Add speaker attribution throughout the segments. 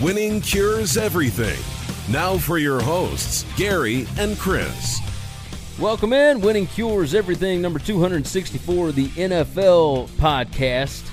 Speaker 1: Winning cures everything. Now for your hosts, Gary and Chris.
Speaker 2: Welcome in, Winning Cures Everything, number 264, the NFL podcast.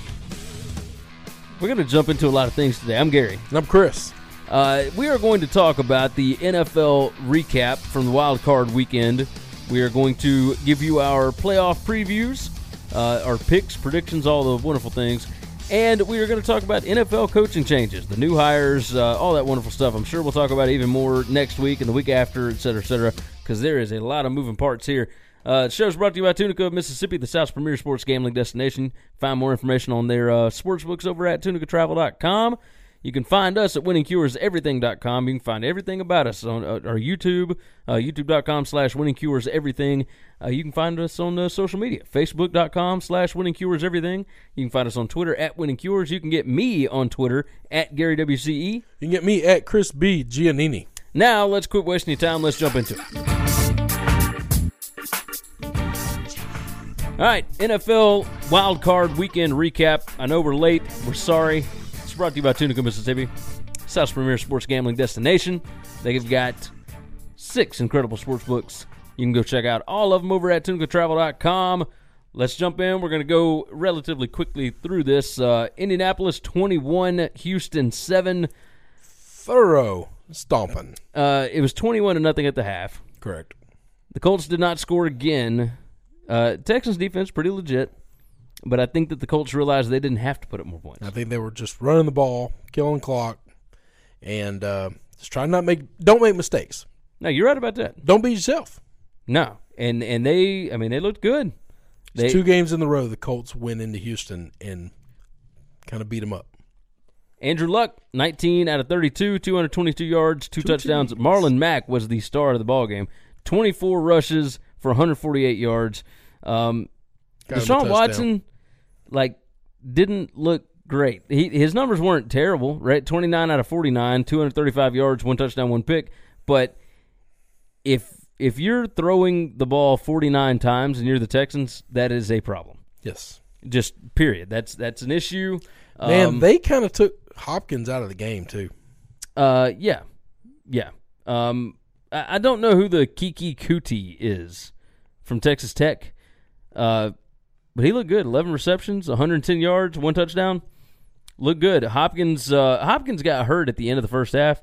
Speaker 2: We're going to jump into a lot of things today. I'm Gary.
Speaker 3: And I'm Chris.
Speaker 2: Uh, we are going to talk about the NFL recap from the wild card weekend. We are going to give you our playoff previews, uh, our picks, predictions, all the wonderful things. And we are going to talk about NFL coaching changes, the new hires, uh, all that wonderful stuff. I'm sure we'll talk about even more next week and the week after, et cetera, et cetera, because there is a lot of moving parts here. Uh, the show's brought to you by Tunica, Mississippi, the South's premier sports gambling destination. Find more information on their uh, sports books over at tunicatravel.com. You can find us at winningcureseverything.com. You can find everything about us on uh, our YouTube, uh, youtube.com slash winningcureseverything. Uh, you can find us on uh, social media, facebook.com slash winningcureseverything. You can find us on Twitter at winningcures. You can get me on Twitter at GaryWCE.
Speaker 3: You can get me at Chris B. Giannini.
Speaker 2: Now, let's quit wasting your time. Let's jump into it. All right, NFL wild card weekend recap. I know we're late. We're sorry. Brought to you by Tunica, Mississippi, South's premier sports gambling destination. They've got six incredible sports books. You can go check out all of them over at tunicatravel.com. Let's jump in. We're going to go relatively quickly through this. Uh, Indianapolis 21, Houston 7.
Speaker 3: Thorough stomping.
Speaker 2: Uh, it was 21 to nothing at the half.
Speaker 3: Correct.
Speaker 2: The Colts did not score again. Uh, Texans defense pretty legit, but I think that the Colts realized they didn't have to put up more points.
Speaker 3: I think they were just running the ball, killing clock, and uh, just trying not make don't make mistakes.
Speaker 2: No, you're right about that.
Speaker 3: Don't be yourself.
Speaker 2: No, and and they, I mean, they looked good. They,
Speaker 3: It's two games in the row the Colts went into Houston and kind of beat them up.
Speaker 2: Andrew Luck, 19 out of 32, 222 yards, two,
Speaker 3: Two
Speaker 2: touchdowns.
Speaker 3: TDs.
Speaker 2: Marlon Mack was the star of the ball game. 24 rushes for 148 yards. Um,
Speaker 3: Got
Speaker 2: Deshaun. Watson, like, didn't look great. He, his numbers weren't terrible, right? 29 out of 49, 235 yards, one touchdown, one pick. But if if you're throwing the ball 49 times and you're the Texans, that is a problem.
Speaker 3: Yes,
Speaker 2: Just period. That's that's an issue.
Speaker 3: man,
Speaker 2: Um,
Speaker 3: they kind of took Hopkins out of the game too.
Speaker 2: Uh, yeah, yeah. Um, I, I don't know who the Keke Coutee is from Texas Tech. Uh, but he looked good. Eleven receptions, 110 yards, one touchdown. Looked good. Hopkins. Uh, Hopkins got hurt at the end of the first half.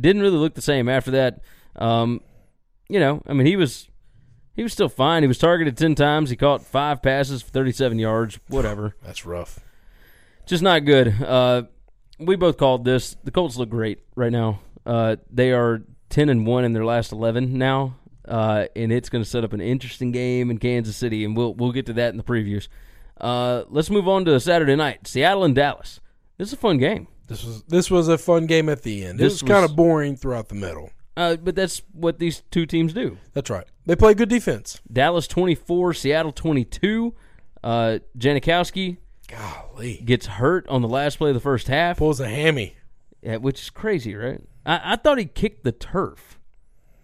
Speaker 2: Didn't really look the same after that. Um, you know, I mean, he was he was still fine. He was targeted ten times. He caught five passes for 37 yards. Whatever
Speaker 3: That's rough.
Speaker 2: just not good. Uh, we both called this. The Colts look great right now. Uh, they are ten and one in their last eleven now, uh, and it's going to set up an interesting game in Kansas City, and we'll we'll get to that in the previews. Uh, let's move on to Saturday night, Seattle and Dallas. This is a fun game,
Speaker 3: This was this was a fun game at the end.
Speaker 2: This
Speaker 3: it was, kind of boring throughout the middle.
Speaker 2: uh, but that's what these two teams do.
Speaker 3: That's right. They play good defense.
Speaker 2: Dallas twenty four, Seattle twenty two. Uh, Janikowski
Speaker 3: Golly,
Speaker 2: gets hurt on the last play of the first half.
Speaker 3: pulls a hammy.
Speaker 2: Yeah, which is crazy, right? I, I thought he kicked the turf.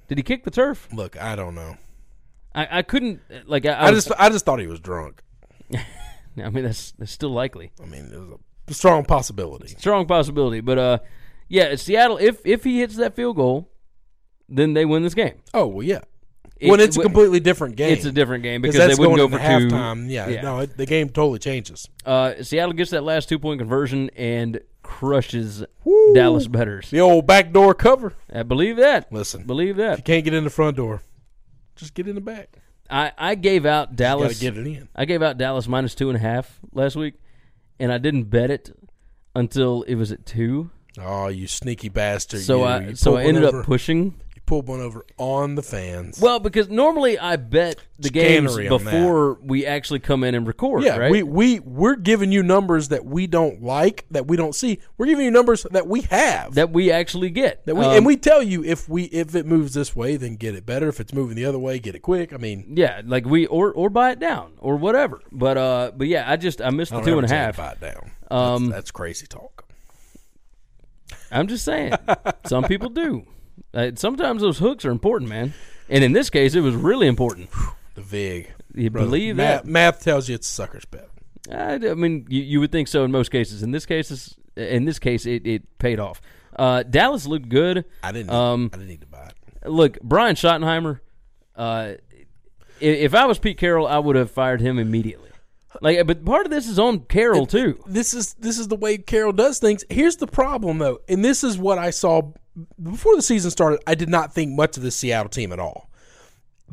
Speaker 2: Did he kick the turf?
Speaker 3: Look, I don't know.
Speaker 2: I, I couldn't like I, I,
Speaker 3: I
Speaker 2: was-
Speaker 3: just I just thought he was drunk.
Speaker 2: I mean that's that's still likely,
Speaker 3: I mean, was a strong possibility.
Speaker 2: strong possibility. But uh, yeah, Seattle. If if he hits that field goal, then they win this game.
Speaker 3: Oh well, yeah.
Speaker 2: It-
Speaker 3: when it's a completely different game.
Speaker 2: It's a different game because they wouldn't go for two.
Speaker 3: halftime. Yeah,
Speaker 2: Yeah.
Speaker 3: no, it, the game totally changes.
Speaker 2: Uh, Seattle gets that last two point conversion and crushes Dallas Betters.
Speaker 3: The old backdoor cover.
Speaker 2: I believe that.
Speaker 3: Listen,
Speaker 2: Believe
Speaker 3: if you can't get in the front door, just get in the back.
Speaker 2: I, I gave out
Speaker 3: got
Speaker 2: Dallas.
Speaker 3: to get it in.
Speaker 2: I gave out Dallas minus two and a half last week, and I didn't bet it until it was at two.
Speaker 3: Oh, you sneaky bastard!
Speaker 2: So
Speaker 3: you.
Speaker 2: I
Speaker 3: You
Speaker 2: so I ended
Speaker 3: over-
Speaker 2: up pushing.
Speaker 3: Pulled one over on the fans.
Speaker 2: Well, because normally I bet the games
Speaker 3: Chicanery on that.
Speaker 2: before we actually come in and record.
Speaker 3: yeah,
Speaker 2: right?
Speaker 3: we we we're giving you numbers that we don't like, that we don't see. We're giving you numbers that we have.
Speaker 2: that we actually get.
Speaker 3: That we
Speaker 2: Um,
Speaker 3: and we tell you if we if it moves this way, then get it better. If it's moving the other way, get it quick. I mean,
Speaker 2: yeah, like we or or buy it down or whatever. But uh, but yeah, I just I missed
Speaker 3: I don't
Speaker 2: two
Speaker 3: ever
Speaker 2: and a
Speaker 3: tell you
Speaker 2: half.
Speaker 3: to buy it down.
Speaker 2: Um,
Speaker 3: that's, that's crazy talk.
Speaker 2: I'm just saying, some people do. Uh, sometimes those hooks are important, man. And in this case, it was really important.
Speaker 3: The vig.
Speaker 2: You
Speaker 3: Brother,
Speaker 2: believe
Speaker 3: math,
Speaker 2: that?
Speaker 3: Math tells you it's a sucker's bet.
Speaker 2: I, I mean, you, you would think so in most cases. In this cases, in this case, it, it paid off. Uh, Dallas looked good.
Speaker 3: I didn't.
Speaker 2: Um,
Speaker 3: I didn't need to buy it.
Speaker 2: Look, Brian Schottenheimer. Uh, if I was Pete Carroll, I would have fired him immediately. Like, but part of this is on Carroll too.
Speaker 3: This is this is the way Carroll does things. Here's the problem though, and this is what I saw before the season started. I did not think much of the Seattle team at all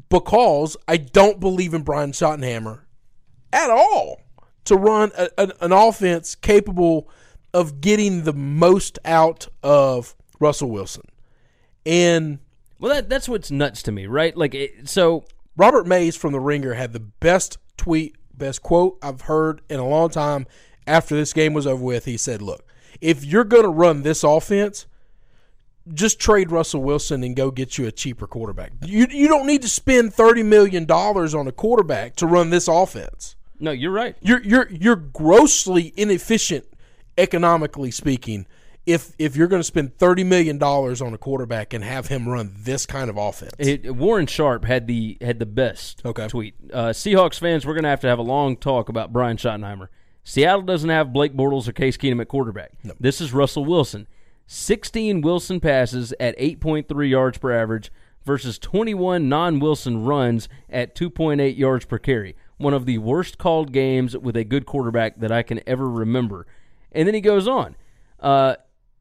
Speaker 3: because I don't believe in Brian Schottenheimer at all to run a, an, an offense capable of getting the most out of Russell Wilson. And
Speaker 2: Well, that that's what's nuts to me, right? Like, it, so
Speaker 3: Robert Mays from The Ringer had the best tweet, best quote I've heard in a long time after this game was over with. He said, Look, if you're going to run this offense, just trade Russell Wilson and go get you a cheaper quarterback. You, you don't need to spend $30 million on a quarterback to run this offense.
Speaker 2: no, you're right.
Speaker 3: You're, you're, you're grossly inefficient, economically speaking, if, if you're going to spend $30 million on a quarterback and have him run this kind of offense.
Speaker 2: It, Warren Sharp had the had the best
Speaker 3: Okay.
Speaker 2: tweet. Uh, Seahawks fans, we're going to have to have a long talk about Brian Schottenheimer. Seattle doesn't have Blake Bortles or Case Keenum at quarterback. This is Russell Wilson. 16 Wilson passes at 8.3 yards per average versus 21 non-Wilson runs at 2.8 yards per carry. One of the worst called games with a good quarterback that I can ever remember. And then he goes on. Uh,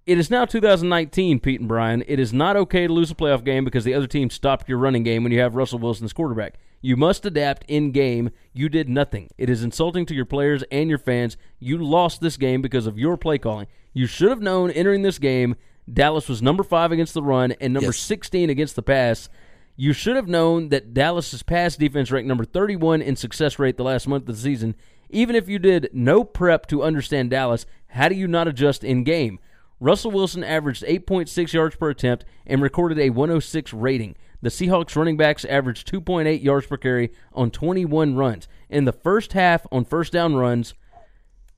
Speaker 2: it is now 2019, Pete and Brian. It is not okay to lose a playoff game because the other team stopped your running game when you have Russell Wilson as quarterback. You must adapt in game. You did nothing. It is insulting to your players and your fans. You lost this game because of your play calling. You should have known entering this game Dallas was number 5 against the run and number
Speaker 3: Yes.
Speaker 2: 16 against the pass. You should have known that Dallas's pass defense ranked number 31 in success rate the last month of the season. Even if you did no prep to understand Dallas, how do you not adjust in game? Russell Wilson averaged 8.6 yards per attempt and recorded a 106 rating. The Seahawks running backs averaged 2.8 yards per carry on 21 runs. In the first half on first down runs,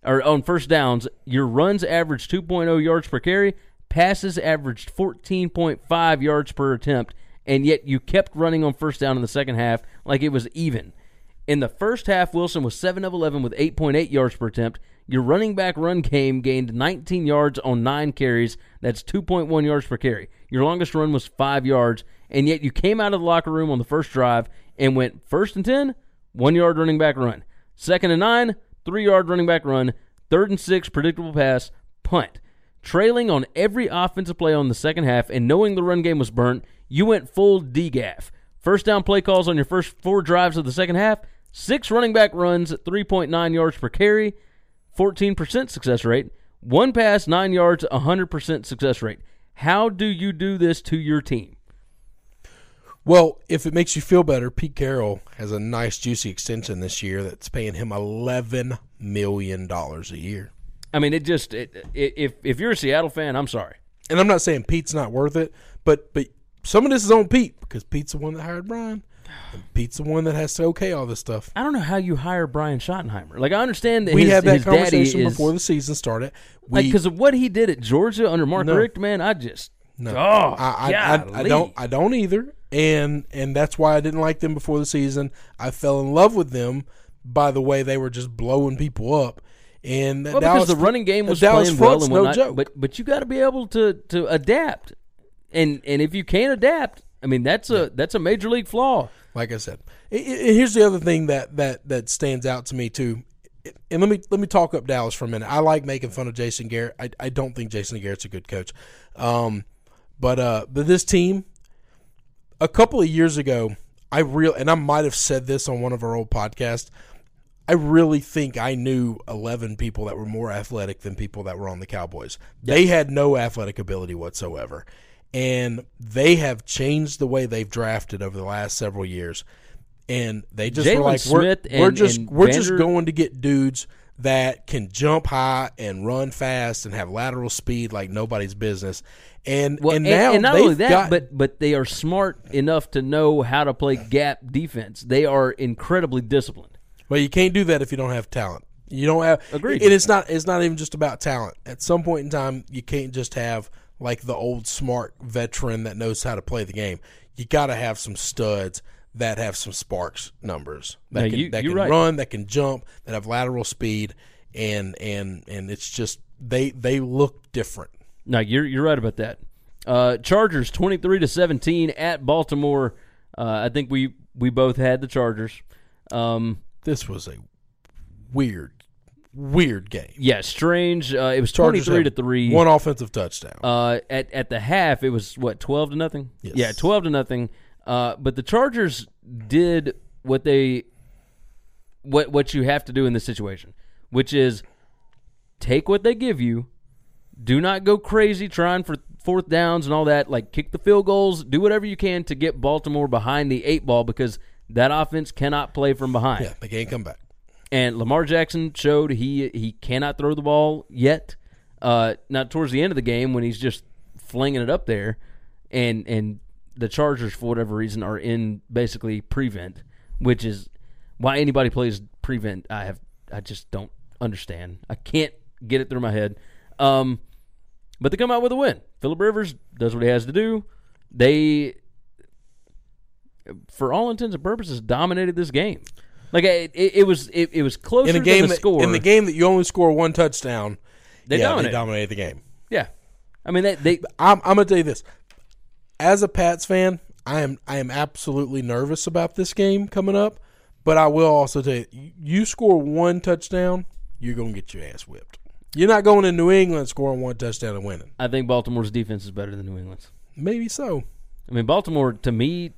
Speaker 2: or on first downs, your runs averaged 2.0 yards per carry, passes averaged 14.5 yards per attempt, and yet you kept running on first down in the second half like it was even. In the first half, Wilson was 7 of 11 with 8.8 yards per attempt. Your running back run game gained 19 yards on 9 carries. That's 2.1 yards per carry. Your longest run was 5 yards, and yet you came out of the locker room on the first drive and went first and 10, 1 yard running back run. Second and 9, 3 yard running back run. Third and 6, predictable pass, punt. Trailing on every offensive play on the second half and knowing the run game was burnt, you went full DGAF. First down play calls on your first four drives of the second half, six running back runs at 3.9 yards per carry, 14% success rate, one pass, nine yards, 100% success rate. How do you do this to your team?
Speaker 3: Well, if it makes you feel better, Pete Carroll has a nice juicy extension this year that's paying him eleven million dollars a year.
Speaker 2: I mean, it just it, it, if if you're a Seattle fan, I'm sorry.
Speaker 3: And I'm not saying Pete's not worth it, but but some of this is on Pete because Pete's the one that hired Brian. And Pete's the one that has to okay all this stuff.
Speaker 2: I don't know how you hire Brian Schottenheimer. Like I understand that
Speaker 3: We
Speaker 2: his,
Speaker 3: had that
Speaker 2: his daddy
Speaker 3: conversation
Speaker 2: is
Speaker 3: before the season started.
Speaker 2: like because of what he did at Georgia under Mark
Speaker 3: No.
Speaker 2: Richt. Man, I just
Speaker 3: no,
Speaker 2: oh
Speaker 3: I, I, I, I don't I don't either, and and that's why I didn't like them before the season. I fell in love with them by the way they were just blowing people up. And
Speaker 2: Well,
Speaker 3: Dallas,
Speaker 2: because the running game was
Speaker 3: Dallas
Speaker 2: playing well and
Speaker 3: no joke.
Speaker 2: but but you got to be able to to adapt, and and if you can't adapt, I mean, that's a that's a major league flaw.
Speaker 3: Like I said, I- I- and here's the other thing that that that stands out to me too. And let me let me talk up Dallas for a minute. I like making fun of Jason Garrett. I, I don't think Jason Garrett's a good coach, um, but uh, but this team, a couple of years ago, I real and I might have said this on one of our old podcasts. I really think I knew 11 people that were more athletic than people that were on the Cowboys. They had no athletic ability whatsoever. And they have changed the way they've drafted over the last several years. And they just were like, we're, we're just we're just going to get dudes that can jump high and run fast and have lateral speed like nobody's business. And
Speaker 2: Well,
Speaker 3: and now
Speaker 2: not
Speaker 3: they've
Speaker 2: only that,
Speaker 3: got,
Speaker 2: but but they are smart enough to know how to play gap defense. They are incredibly disciplined.
Speaker 3: Well, you can't do that if you don't have talent. You don't have
Speaker 2: Agreed.
Speaker 3: And it's not it's not even just about talent. At some point in time, you can't just have like the old smart veteran that knows how to play the game. You got to have some studs that have some sparks numbers that
Speaker 2: No,
Speaker 3: can
Speaker 2: you-
Speaker 3: that can
Speaker 2: right.
Speaker 3: run, that can jump, that have lateral speed, and and and it's just they they look different.
Speaker 2: No, you're you're right about that. Uh, Chargers twenty three to seventeen at Baltimore. Uh, I think we we both had the Chargers. Um,
Speaker 3: This was a weird, weird game.
Speaker 2: yeah, strange. Uh, it was twenty three to three.
Speaker 3: one offensive touchdown.
Speaker 2: Uh, at at the half, it was what twelve to nothing.
Speaker 3: Yes.
Speaker 2: Yeah, twelve to nothing. Uh, but the Chargers did what they what what you have to do in this situation, which is take what they give you. Do not go crazy trying for fourth downs and all that. Like kick the field goals, do whatever you can to get Baltimore behind the eight ball because that offense cannot play from behind.
Speaker 3: yeah, they can't come back.
Speaker 2: And Lamar Jackson showed he he cannot throw the ball yet. Uh, not towards the end of the game when he's just flinging it up there, and and the Chargers for whatever reason are in basically prevent, which is why anybody plays prevent. I have I just don't understand. I can't get it through my head. Um, but they come out with a win. Philip Rivers does what he has to do. They, for all intents and purposes, dominated this game. Like it, it, it was it, it was closer
Speaker 3: in a game
Speaker 2: the
Speaker 3: that,
Speaker 2: score.
Speaker 3: in the game that you only score one touchdown,
Speaker 2: They
Speaker 3: yeah,
Speaker 2: dominate.
Speaker 3: they dominated the game.
Speaker 2: yeah, I mean they, they
Speaker 3: I'm, I'm gonna tell you this: as a Pats fan, I am I am absolutely nervous about this game coming up. But I will also tell you, you- you score one touchdown, you're gonna get your ass whipped. You're not going to New England scoring one touchdown and winning.
Speaker 2: I think Baltimore's defense is better than New England's.
Speaker 3: Maybe so.
Speaker 2: I mean Baltimore to me,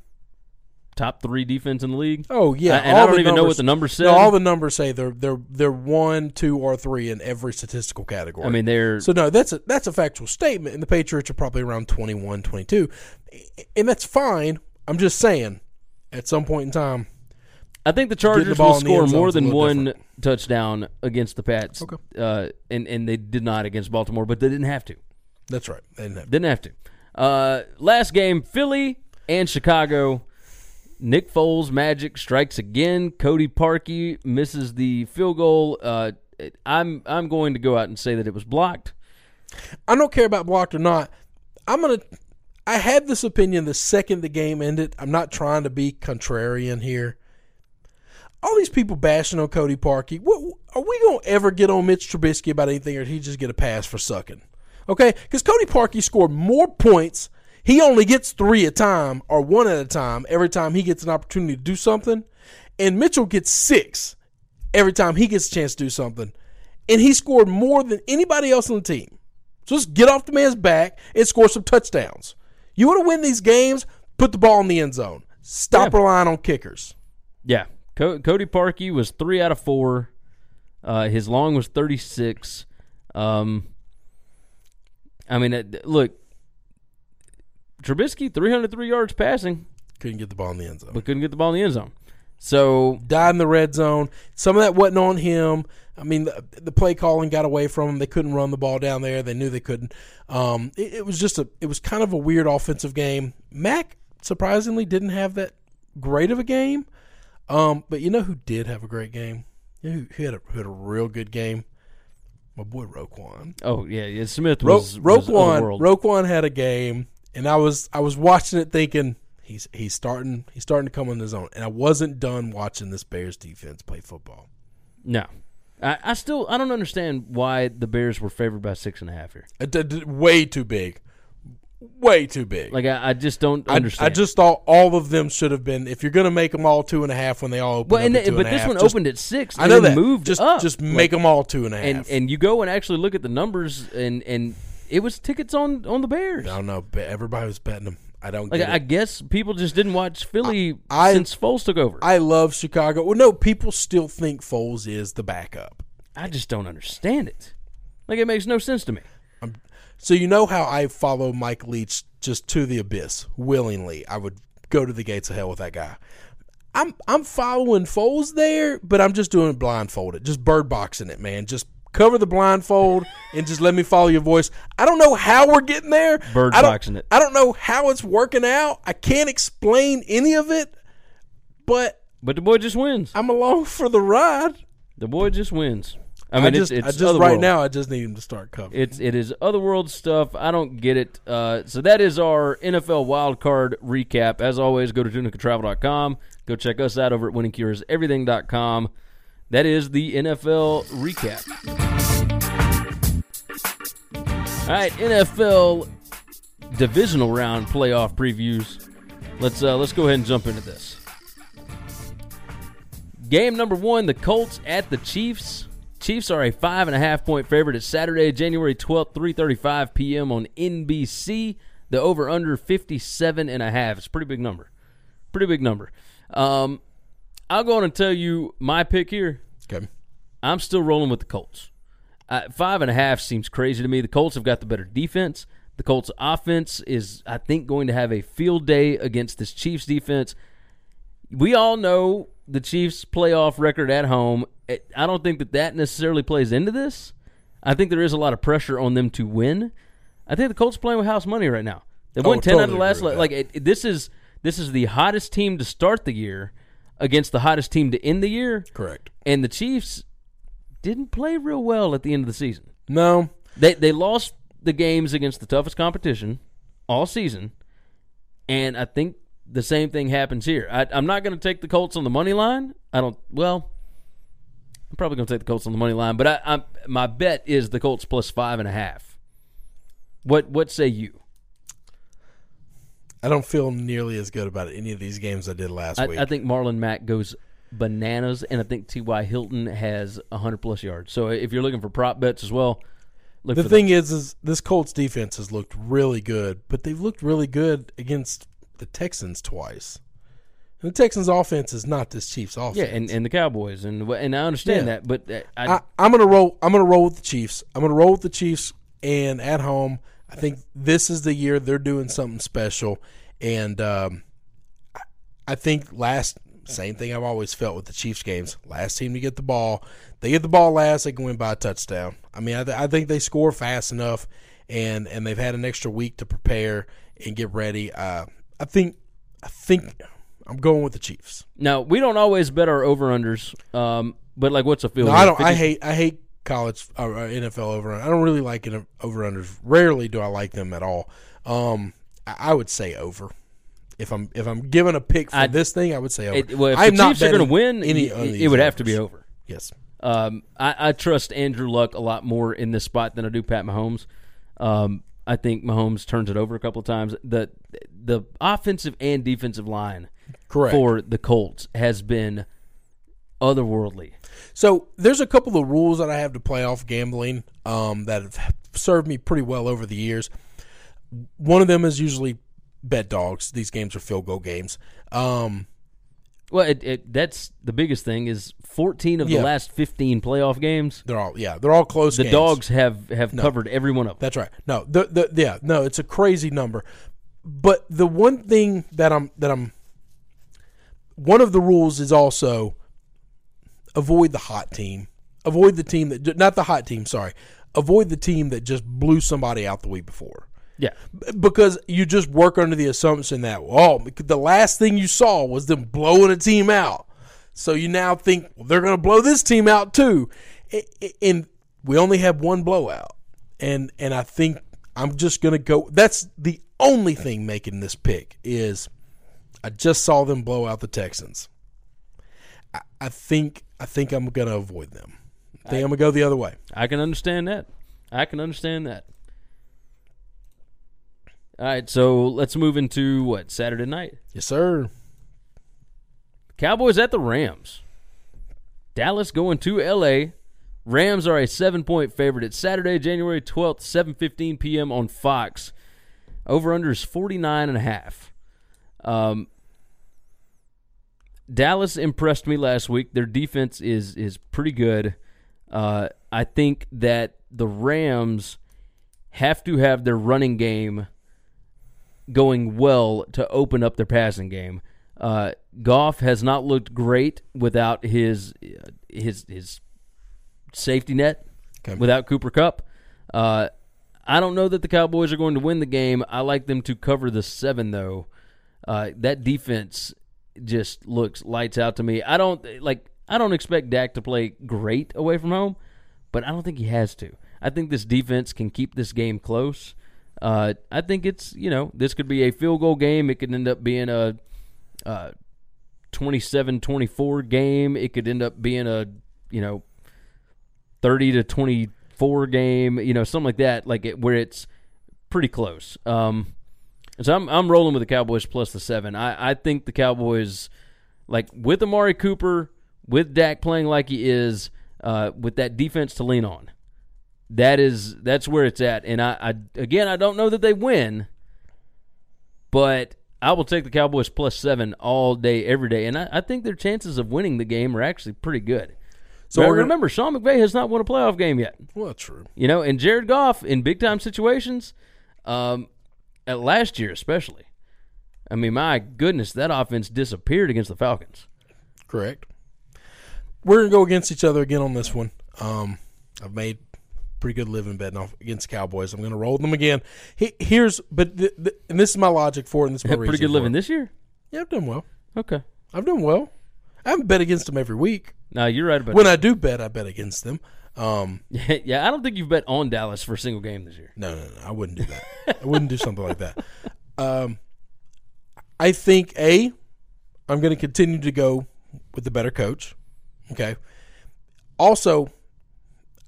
Speaker 2: top three defense in the league.
Speaker 3: Oh yeah,
Speaker 2: I- and
Speaker 3: all
Speaker 2: I don't even know what the numbers said.
Speaker 3: No, all the numbers say they're they're they're one, two, or three in every statistical category.
Speaker 2: I mean they're
Speaker 3: So no, that's a that's a factual statement, and the Patriots are probably around 21, 22. and that's fine. I'm just saying, at some point in time,
Speaker 2: I think the
Speaker 3: Getting the
Speaker 2: Chargers will score more than one
Speaker 3: different.
Speaker 2: touchdown against the Pats.
Speaker 3: Okay.
Speaker 2: Uh, and and they did not against Baltimore, but they didn't have to.
Speaker 3: that's right. They didn't have-
Speaker 2: Didn't have to. Uh, last game, Philly and Chicago. Nick Foles magic strikes again. Cody Parkey misses the field goal. Uh, I'm I'm going to go out and say that it was blocked.
Speaker 3: I don't care about blocked or not. I'm gonna. I had this opinion the second the game ended. I'm not trying to be contrarian here. All these people bashing on Cody Parkey. What, are we gonna ever get on Mitch Trubisky about anything, or did he just get a pass for sucking? Okay, because Cody Parkey scored more points. He only gets three a time or one at a time every time he gets an opportunity to do something, and Mitchell gets six every time he gets a chance to do something, and he scored more than anybody else on the team. So just get off the man's back and score some touchdowns. You want to win these games? Put the ball in the end zone. Stop
Speaker 2: Yeah.
Speaker 3: relying on kickers.
Speaker 2: Yeah, Co- Cody Parkey was three out of four. Uh, his long was thirty six. Um, I mean, it, look, Trubisky three hundred three yards passing,
Speaker 3: Couldn't get the ball in the end zone.
Speaker 2: but couldn't get the ball in the end zone. So
Speaker 3: Died in the red zone. Some of that wasn't on him. I mean, the, the play calling got away from him. They couldn't run the ball down there. They knew they couldn't. Um, it, it was just a. It was kind of a weird offensive game. Mack surprisingly didn't have that great of a game. Um, but you know who did have a great game? You know who, who had a who had a real good game? My boy Roquan.
Speaker 2: Oh yeah, yeah. Smith
Speaker 3: Ro-
Speaker 2: was, was
Speaker 3: Roquan,
Speaker 2: otherworld.
Speaker 3: Roquan had a game, and I was I was watching it thinking he's he's starting he's starting to come on his own, and I wasn't done watching this Bears defense play football.
Speaker 2: no, I, I still I don't understand why the Bears were favored by six and a half here.
Speaker 3: D- d- way too big, way too big.
Speaker 2: Like I, I just don't
Speaker 3: I,
Speaker 2: understand.
Speaker 3: I just thought all of them should have been. If you're going to make them all two and a half when they all open
Speaker 2: well, and
Speaker 3: at
Speaker 2: the- but this
Speaker 3: half,
Speaker 2: one
Speaker 3: just-
Speaker 2: opened at six.
Speaker 3: I know that.
Speaker 2: moved
Speaker 3: just
Speaker 2: up.
Speaker 3: just
Speaker 2: Like,
Speaker 3: make them all two and a half.
Speaker 2: and and you go and actually look at the numbers and and it was tickets on on the Bears.
Speaker 3: I don't know. but Everybody was betting them. I don't
Speaker 2: Like
Speaker 3: get
Speaker 2: I guess people just didn't watch Philly
Speaker 3: I-
Speaker 2: since Foles took over. I,
Speaker 3: I love Chicago. Well, no, people still think Foles is the backup.
Speaker 2: I just don't understand it. Like it makes no sense to me.
Speaker 3: So you know how I follow Mike Leach just to the abyss willingly. I would go to the gates of hell with that guy. I'm I'm following Foles there, but I'm just doing it blindfolded, just bird boxing it, man. Just cover the blindfold and just let me follow your voice. I don't know how we're getting there.
Speaker 2: Bird boxing it.
Speaker 3: I don't know how it's working out. I can't explain any of it, but
Speaker 2: But the boy just wins.
Speaker 3: I'm along for the ride.
Speaker 2: The boy just wins. I
Speaker 3: I,
Speaker 2: mean,
Speaker 3: just,
Speaker 2: it's, it's
Speaker 3: I just right now, I just need him to start covering.
Speaker 2: It's it is otherworld stuff. I don't get it. Uh, so that is our NFL wild card recap. As always, go to tunicatravel.com. Go check us out over at winningcureseverything.com. That is the NFL recap. All right, NFL divisional round playoff previews. Let's uh, let's go ahead and jump into this. Game number one: the Colts at the Chiefs. Chiefs are a five and a half point favorite. It's Saturday, January twelfth, three thirty-five p.m. on NBC. The over/under fifty-seven and a half. It's a pretty big number. Pretty big number. Um, I'll go on and tell you my pick here.
Speaker 3: okay.
Speaker 2: I'm still rolling with the Colts. Uh, five and a half seems crazy to me. The Colts have got the better defense. The Colts' offense is, I think, going to have a field day against this Chiefs defense. We all know the Chiefs' playoff record at home. I don't think that that necessarily plays into this. I think there is a lot of pressure on them to win. I think the Colts are playing with house money right now. They
Speaker 3: Oh,
Speaker 2: won ten out of the last.
Speaker 3: agree
Speaker 2: Like it, it- this is this is the hottest team to start the year against the hottest team to end the year.
Speaker 3: Correct.
Speaker 2: And the Chiefs didn't play real well at the end of the season.
Speaker 3: No,
Speaker 2: They they lost the games against the toughest competition all season, and I think the same thing happens here. I, I'm not going to take the Colts on the money line. I don't. Well, I'm probably going to take the Colts on the money line, but I, I'm, my bet is the Colts plus five and a half. What what say you?
Speaker 3: I don't feel nearly as good about any of these games I did last
Speaker 2: I,
Speaker 3: week.
Speaker 2: I think Marlon Mack goes bananas, and I think T.Y. Hilton has 100 plus yards. So if you're looking for prop bets as well, look
Speaker 3: the thing is, is this Colts defense has looked really good, but they've looked really good against the Texans twice. And the Texans' offense is not this Chiefs' offense.
Speaker 2: Yeah, and, and the Cowboys, and and I understand
Speaker 3: Yeah.
Speaker 2: that, but uh, I,
Speaker 3: I, I'm gonna roll. I'm gonna roll with the Chiefs. I'm gonna roll with the Chiefs, and at home, I think this is the year they're doing something special. And um, I- I think last same thing I've always felt with the Chiefs games. Last team to get the ball, they get the ball last, they can win by a touchdown. I mean, I, th- I think they score fast enough, and and they've had an extra week to prepare and get ready. Uh, I think I think I'm going with the Chiefs.
Speaker 2: now we don't always bet our over unders, um, but like what's a field?
Speaker 3: No. I don't. I hate. I hate college uh, uh, NFL over. I don't really like over unders. Rarely do I like them at all. Um, I, I would say over. If I'm if I'm given a pick for
Speaker 2: I-
Speaker 3: this thing, I would say over.
Speaker 2: It, well, if
Speaker 3: I'm
Speaker 2: the
Speaker 3: not
Speaker 2: Chiefs are going to win,
Speaker 3: any
Speaker 2: it, would have to be over.
Speaker 3: Yes.
Speaker 2: Um, I, I trust Andrew Luck a lot more in this spot than I do Pat Mahomes. Um, I think Mahomes turns it over a couple of times. The the offensive and defensive line
Speaker 3: Correct.
Speaker 2: for the Colts has been otherworldly.
Speaker 3: So there's a couple of rules that I have to play off gambling um, that have served me pretty well over the years. One of them is usually bet dogs. These games are field goal games. Um,
Speaker 2: Well, it, it, that's the biggest thing is 14 of
Speaker 3: Yeah.
Speaker 2: the last 15 playoff games.
Speaker 3: they're all yeah, they're all close.
Speaker 2: The
Speaker 3: games.
Speaker 2: dogs have have covered every one of.
Speaker 3: That's right. No, the the yeah, no, it's a crazy number. But the one thing that I'm that I'm one of the rules is also avoid the hot team. Avoid the team that not the hot team, sorry. Avoid the team that just blew somebody out the week before.
Speaker 2: Yeah.
Speaker 3: Because you just work under the assumption that oh, the last thing you saw was them blowing a team out. So you now think well, they're going to blow this team out too. And we only have one blowout. And and I think I'm just going to go that's the only thing making this pick is I just saw them blow out the Texans. I, I think I think I'm going to avoid them. I think I, am going to go the other way.
Speaker 2: I can understand that. I can understand that. All right, so let's move into what Saturday night.
Speaker 3: Yes, sir.
Speaker 2: Cowboys at the Rams. Dallas going to L.A. Rams are a seven-point favorite. It's Saturday, January twelfth, seven fifteen p.m. on Fox. Over under is forty nine and a half. Um, Dallas impressed me last week. Their defense is is pretty good. Uh, I think that the Rams have to have their running game going well to open up their passing game. Uh, Goff has not looked great without his his his safety net,
Speaker 3: Okay.
Speaker 2: without Cooper Kupp. Uh, I don't know that the Cowboys are going to win the game. I like them to cover the seven though. Uh, that defense just looks lights out to me. I don't like. I don't expect Dak to play great away from home, but I don't think he has to. I think this defense can keep this game close. Uh, I think it's you know this could be a field goal game. It could end up being a uh, 27-24 game. It could end up being a you know thirty to twenty four game. You know something like that, like it, where it's pretty close. Um, so I'm I'm rolling with the Cowboys plus the seven. I, I think the Cowboys, like with Amari Cooper, with Dak playing like he is, uh, with that defense to lean on, that is that's where it's at. And I, I again I don't know that they win, but I will take the Cowboys plus seven all day, every day. And I, I think their chances of winning the game are actually pretty good.
Speaker 3: So gonna-
Speaker 2: remember, Sean McVay has not won a playoff game yet.
Speaker 3: Well, true.
Speaker 2: You know, and Jared Goff in big time situations, um, at last year especially. I mean, my goodness, that offense disappeared against the Falcons.
Speaker 3: Correct. We're gonna go against each other again on this one. Um, I've made pretty good living betting off against Cowboys. I'm gonna roll them again. He, here's, but th- th- and this is my logic for it. And this is my
Speaker 2: pretty good living this year.
Speaker 3: Yeah, I've done well.
Speaker 2: Okay.
Speaker 3: I've done well. I haven't bet against them every week.
Speaker 2: Now you're right about
Speaker 3: When I do bet, I bet against them. Um,
Speaker 2: yeah, I don't think you've bet on Dallas for a single game this year.
Speaker 3: No, no, no. I wouldn't do that. I wouldn't do something like that. Um, I think a, I'm going to continue to go with the better coach. Okay. Also,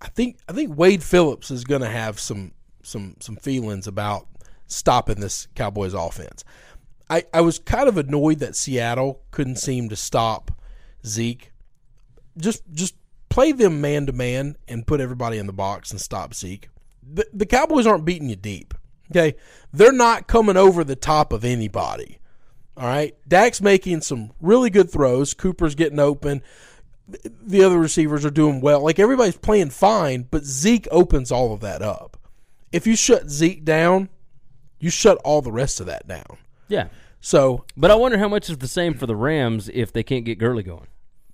Speaker 3: I think I think Wade Phillips is going to have some some some feelings about stopping this Cowboys offense. I, I was kind of annoyed that Seattle couldn't seem to stop Zeke. Just just play them man to man and put everybody in the box and stop Zeke. The, the Cowboys aren't beating you deep. Okay, they're not coming over the top of anybody. All right, Dak's making some really good throws. Cooper's getting open. The other receivers are doing well. Like everybody's playing fine, but Zeke opens all of that up. If you shut Zeke down, you shut all the rest of that down.
Speaker 2: Yeah.
Speaker 3: So,
Speaker 2: But I wonder how much is the same for the Rams if they can't get Gurley going.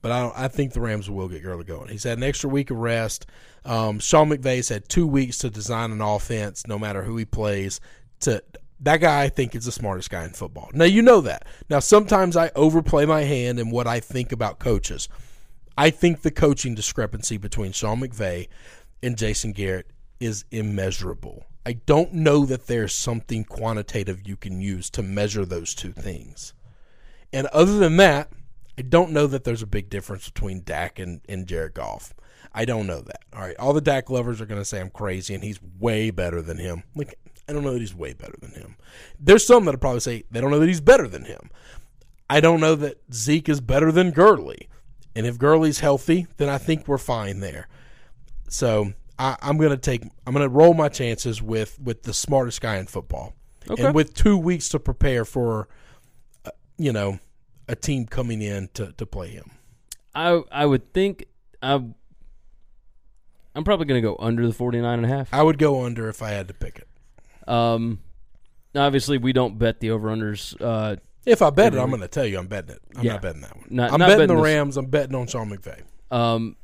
Speaker 3: but I don't, I think the Rams will get Gurley going. He's had an extra week of rest. Um, Sean McVay's had two weeks to design an offense, no matter who he plays. To that guy, I think is the smartest guy in football. Now you know that. Now sometimes I overplay my hand in what I think about coaches. I think the coaching discrepancy between Sean McVay and Jason Garrett is immeasurable. I don't know that there's something quantitative you can use to measure those two things. And other than that, I don't know that there's a big difference between Dak and, and Jared Goff. I don't know that. All right. All the Dak lovers are going to say I'm crazy and he's way better than him. Like, I don't know that he's way better than him. There's some that'll probably say they don't know that he's better than him. I don't know that Zeke is better than Gurley. And if Gurley's healthy, then I think we're fine there. So I, I'm gonna take I'm gonna roll my chances with with the smartest guy in football,
Speaker 2: Okay.
Speaker 3: and with two weeks to prepare for, uh, you know, a team coming in to to play him.
Speaker 2: I I would think I I'm probably going to go under the 49 and a half.
Speaker 3: I would go under if I had to pick it.
Speaker 2: Um obviously we don't bet the over-unders uh
Speaker 3: If I bet it, I'm going to tell you I'm betting it. I'm
Speaker 2: Yeah.
Speaker 3: not betting that one.
Speaker 2: Not-
Speaker 3: I'm
Speaker 2: not
Speaker 3: betting,
Speaker 2: betting
Speaker 3: the
Speaker 2: this-
Speaker 3: Rams. I'm betting on Sean McVay.
Speaker 2: Um,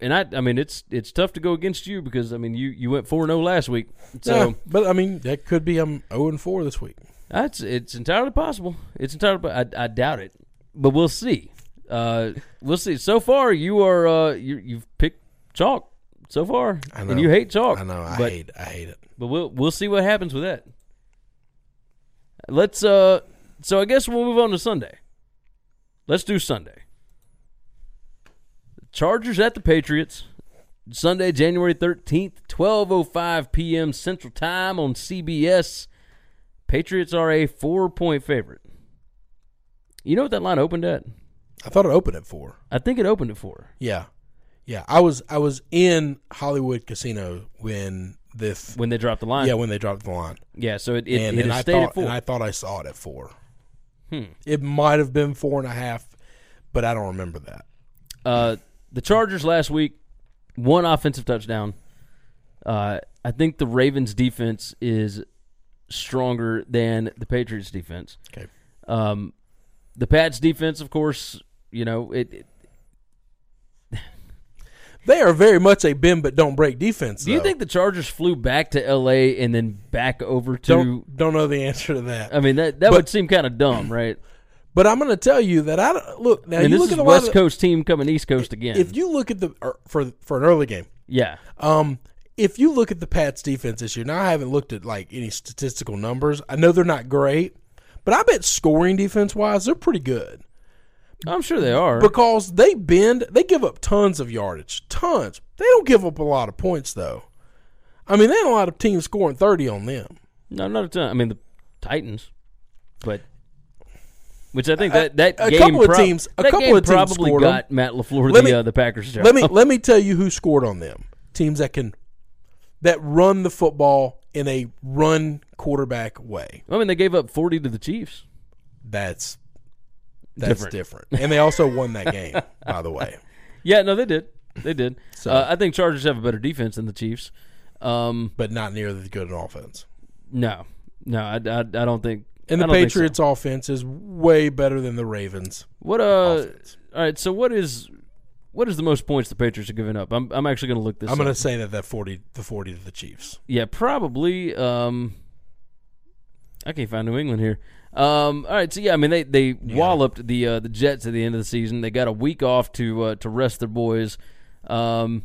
Speaker 2: and I, I mean, it's it's tough to go against you because I mean, you you went four zero last week, so
Speaker 3: yeah, but I mean that could be I'm 0 and 4 this week.
Speaker 2: that's it's entirely possible. It's entirely, po- I, I doubt it, but we'll see. Uh, we'll see. So far, you are uh, you you've picked chalk so far,
Speaker 3: I know.
Speaker 2: and you hate chalk.
Speaker 3: I know. I
Speaker 2: but,
Speaker 3: hate. I hate it.
Speaker 2: but we'll we'll see what happens with that. Let's uh, so I guess we'll move on to Sunday. Let's do Sunday. Chargers at the Patriots. Sunday, January 13th, 12:05 p.m. Central Time on CBS. Patriots are a four point favorite. You know what that line opened at?
Speaker 3: I thought it opened at four.
Speaker 2: I think it opened at four.
Speaker 3: Yeah, yeah. I was I was in Hollywood Casino when this.
Speaker 2: when they dropped the line.
Speaker 3: yeah, when they dropped the line,
Speaker 2: yeah. So it it,
Speaker 3: and,
Speaker 2: it
Speaker 3: and I thought
Speaker 2: at four.
Speaker 3: and I thought I saw it at four.
Speaker 2: Hmm.
Speaker 3: It might have been four and a half, but I don't remember that.
Speaker 2: Uh, the Chargers last week, one offensive touchdown. Uh, I think the Ravens defense is stronger than the Patriots defense.
Speaker 3: Okay.
Speaker 2: Um, the Pats defense, of course, you know it. it
Speaker 3: They are very much a bend but don't break defense.
Speaker 2: do you
Speaker 3: though.
Speaker 2: think the Chargers flew back to L.A. and then back over to?
Speaker 3: Don't don't know the answer to that.
Speaker 2: I mean that that
Speaker 3: But-
Speaker 2: would seem kind of dumb, right?
Speaker 3: But I'm going to tell you that I don't, look now.
Speaker 2: and
Speaker 3: you
Speaker 2: this
Speaker 3: look
Speaker 2: is
Speaker 3: at the
Speaker 2: West
Speaker 3: West
Speaker 2: Coast team coming East Coast again.
Speaker 3: If you look at the or for for an early game,
Speaker 2: yeah,
Speaker 3: um, if you look at the Pats defense this year, now I haven't looked at like any statistical numbers. I know they're not great, but I bet scoring defense wise, they're pretty good
Speaker 2: I'm sure they are.
Speaker 3: because they bend. They give up tons of yardage, tons. They don't give up a lot of points though. I mean, they had a lot of teams scoring thirty on them.
Speaker 2: No, not a ton. I mean the Titans, but which I think that that
Speaker 3: a
Speaker 2: game
Speaker 3: couple of teams- a couple
Speaker 2: game
Speaker 3: of teams
Speaker 2: probably got Matt Lafleur
Speaker 3: Let
Speaker 2: the
Speaker 3: me-
Speaker 2: uh, the Packers job.
Speaker 3: Let me let me tell you who scored on them. Teams that can that run the football in a run quarterback way.
Speaker 2: I mean they gave up forty to the Chiefs.
Speaker 3: That's that's
Speaker 2: Different.
Speaker 3: different. And they also won that game, by the way.
Speaker 2: Yeah, no, they did. They did.
Speaker 3: So-
Speaker 2: uh, I think Chargers have a better defense than the Chiefs. Um,
Speaker 3: But not nearly as good an offense.
Speaker 2: no, no, I, I, I don't think.
Speaker 3: And the
Speaker 2: don't so.
Speaker 3: Patriots offense is way better than the Ravens.
Speaker 2: What uh?
Speaker 3: offense.
Speaker 2: All right. So what is what is the most points the Patriots are giving up? I'm I'm actually going to look this.
Speaker 3: I'm going to say that that 40 the 40 to the Chiefs.
Speaker 2: Yeah, probably. Um, I can't find New England here. Um, all right, so yeah, I mean they they walloped the uh, the Jets at the end of the season. They got a week off to uh, to rest their boys. Um,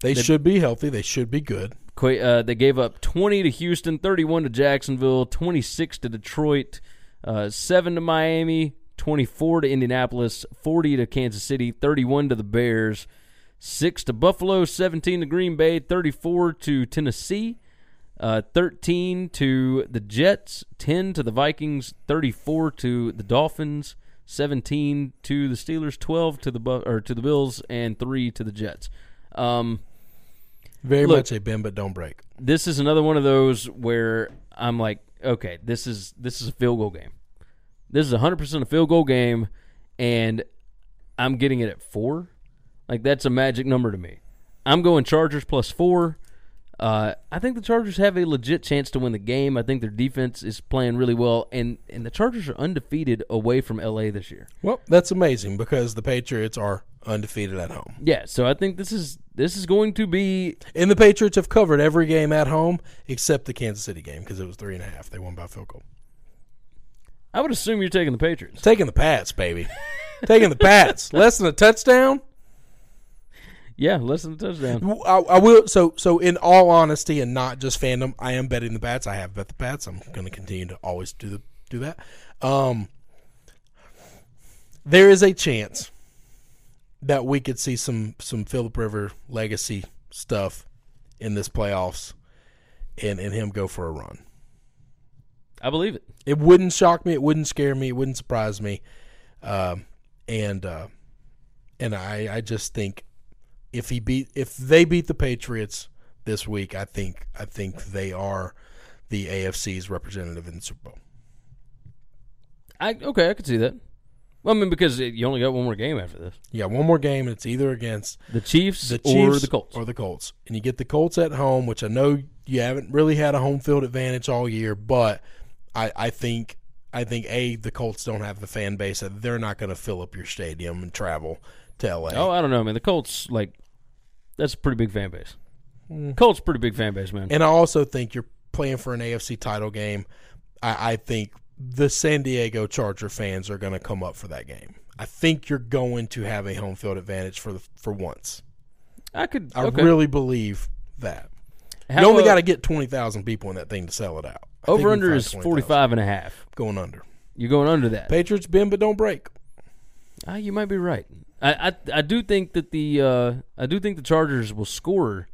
Speaker 3: They, should be healthy. They should be good.
Speaker 2: Qu- uh, they gave up 20 to Houston, 31 to Jacksonville, 26 to Detroit, uh, 7 to Miami, 24 to Indianapolis, 40 to Kansas City, 31 to the Bears, 6 to Buffalo, 17 to Green Bay, 34 to Tennessee, uh, 13 to the Jets, 10 to the Vikings, 34 to the Dolphins, 17 to the Steelers, 12 to the Bu- or to the Bills, and 3 to the Jets. Um,
Speaker 3: Very
Speaker 2: Look-
Speaker 3: much a bend but don't break.
Speaker 2: this is another one of those where I'm like, okay, this is this is a field goal game. This is 100% a field goal game, and I'm getting it at four. Like that's a magic number to me. I'm going Chargers plus four. Uh, I think the Chargers have a legit chance to win the game. I think their defense is playing really well, and and the Chargers are undefeated away from LA this year.
Speaker 3: Well, that's amazing because the Patriots are undefeated at home.
Speaker 2: Yeah, so I think this is this is going to be
Speaker 3: And the Patriots have covered every game at home except the Kansas City game because it was three and a half. They won by field goal.
Speaker 2: I would assume you're taking the Patriots.
Speaker 3: Taking the Pats, baby. Taking the Pats. Less than a touchdown.
Speaker 2: Yeah, less than a touchdown.
Speaker 3: I, I will. So, so in all honesty, and not just fandom, I am betting the bats. I have bet the bats. I'm going to continue to always do the do that. Um, there is a chance that we could see some some Philip River legacy stuff in this playoffs, and and him go for a run.
Speaker 2: I believe it.
Speaker 3: It wouldn't shock me. It wouldn't scare me. It wouldn't surprise me. Um, and uh, and I I just think if he beat if they beat the Patriots this week, I think I think they are the AFC's representative in the Super Bowl.
Speaker 2: I okay, I could see that. Well, I mean, because it, you only got one more game after this.
Speaker 3: Yeah, one more game, it's either against
Speaker 2: The Chiefs,
Speaker 3: the Chiefs
Speaker 2: or the Colts.
Speaker 3: or the Colts, and you get the Colts at home, which I know you haven't really had a home field advantage all year, but I, I think I think a the Colts don't have the fan base that they're not going to fill up your stadium and travel to LA.
Speaker 2: oh, I don't know, man. The Colts, like, that's a pretty big fan base. Colts, pretty big fan base, man.
Speaker 3: And I also think you're playing for an AFC title game. I, I think the San Diego Charger fans are going to come up for that game. I think you're going to have a home field advantage for the, for once.
Speaker 2: I could.
Speaker 3: I
Speaker 2: okay.
Speaker 3: really believe that.
Speaker 2: How,
Speaker 3: you only
Speaker 2: uh,
Speaker 3: got to get 20,000 people in that thing to sell it out. I
Speaker 2: over under is
Speaker 3: 20,000.
Speaker 2: 45 and a half.
Speaker 3: Going under.
Speaker 2: You're going under that.
Speaker 3: Patriots bend but don't break.
Speaker 2: Ah, you might be right. I, I I do think that the uh, I do think the Chargers will score,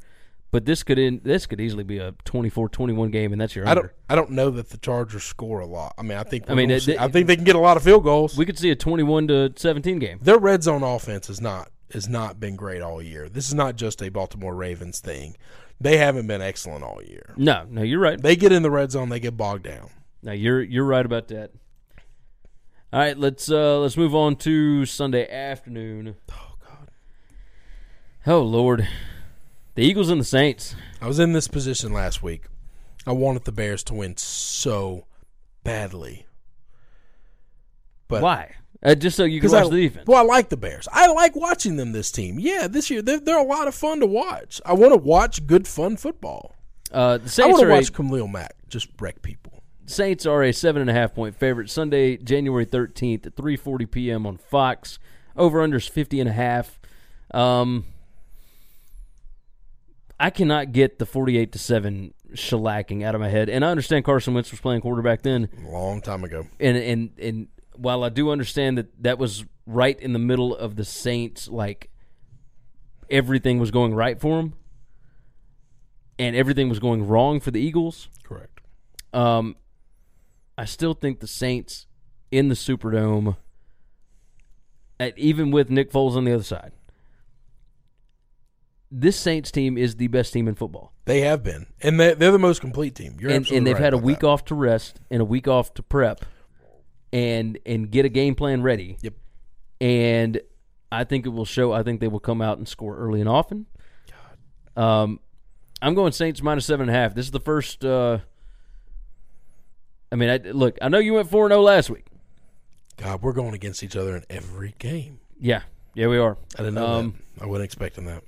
Speaker 2: But this could end, this could easily be a 24-21 game, and that's your
Speaker 3: I
Speaker 2: under.
Speaker 3: don't. I don't know that the Chargers score a lot. I mean, I think.
Speaker 2: I mean, it-
Speaker 3: see- I think they can get a lot of field goals.
Speaker 2: We could see a twenty-one to seventeen game.
Speaker 3: Their red zone offense is not has not been great all year. This is not just a Baltimore Ravens thing. They haven't been excellent all year.
Speaker 2: No, no, you're right.
Speaker 3: They get in the red zone, they get bogged down.
Speaker 2: No, you're you're right about that. All right, let's uh let's move on to Sunday afternoon.
Speaker 3: Oh God.
Speaker 2: Oh Lord, the Eagles and the Saints.
Speaker 3: I was in this position last week. I wanted the Bears to win so badly. But
Speaker 2: Why? Uh, just so you can watch
Speaker 3: I,
Speaker 2: the defense.
Speaker 3: Well, I like the Bears. I like watching them. This team, yeah, this year they're, they're a lot of fun to watch. I want to watch good, fun football.
Speaker 2: Uh, the
Speaker 3: I want to watch
Speaker 2: a,
Speaker 3: Khalil Mack just wreck people.
Speaker 2: Saints are a seven and a half point favorite. Sunday, January thirteenth at three forty p.m. on Fox. Over unders fifty and a half. Um, I cannot get the forty-eight to seven shellacking out of my head, and I understand Carson Wentz was playing quarterback then.
Speaker 3: Long time ago.
Speaker 2: and and and while I do understand that that was right in the middle of the Saints, like everything was going right for them, and everything was going wrong for the Eagles.
Speaker 3: Correct.
Speaker 2: Um, I still think the Saints in the Superdome, at, even with Nick Foles on the other side, this Saints team is the best team in football,
Speaker 3: They have been, and they, they're the most complete team. You're
Speaker 2: and, and they've
Speaker 3: right
Speaker 2: had a week
Speaker 3: that.
Speaker 2: off to rest and a week off to prep, and and get a game plan ready.
Speaker 3: Yep.
Speaker 2: and I think it will show. I think they will come out and score early and often. Um, I'm going Saints minus seven and a half. This is the first. Uh, I mean, I, look, I know you went four and zero last week.
Speaker 3: God, we're going against each other in every game.
Speaker 2: Yeah, yeah, we are.
Speaker 3: I didn't know
Speaker 2: Um,
Speaker 3: that. I wasn't expecting that.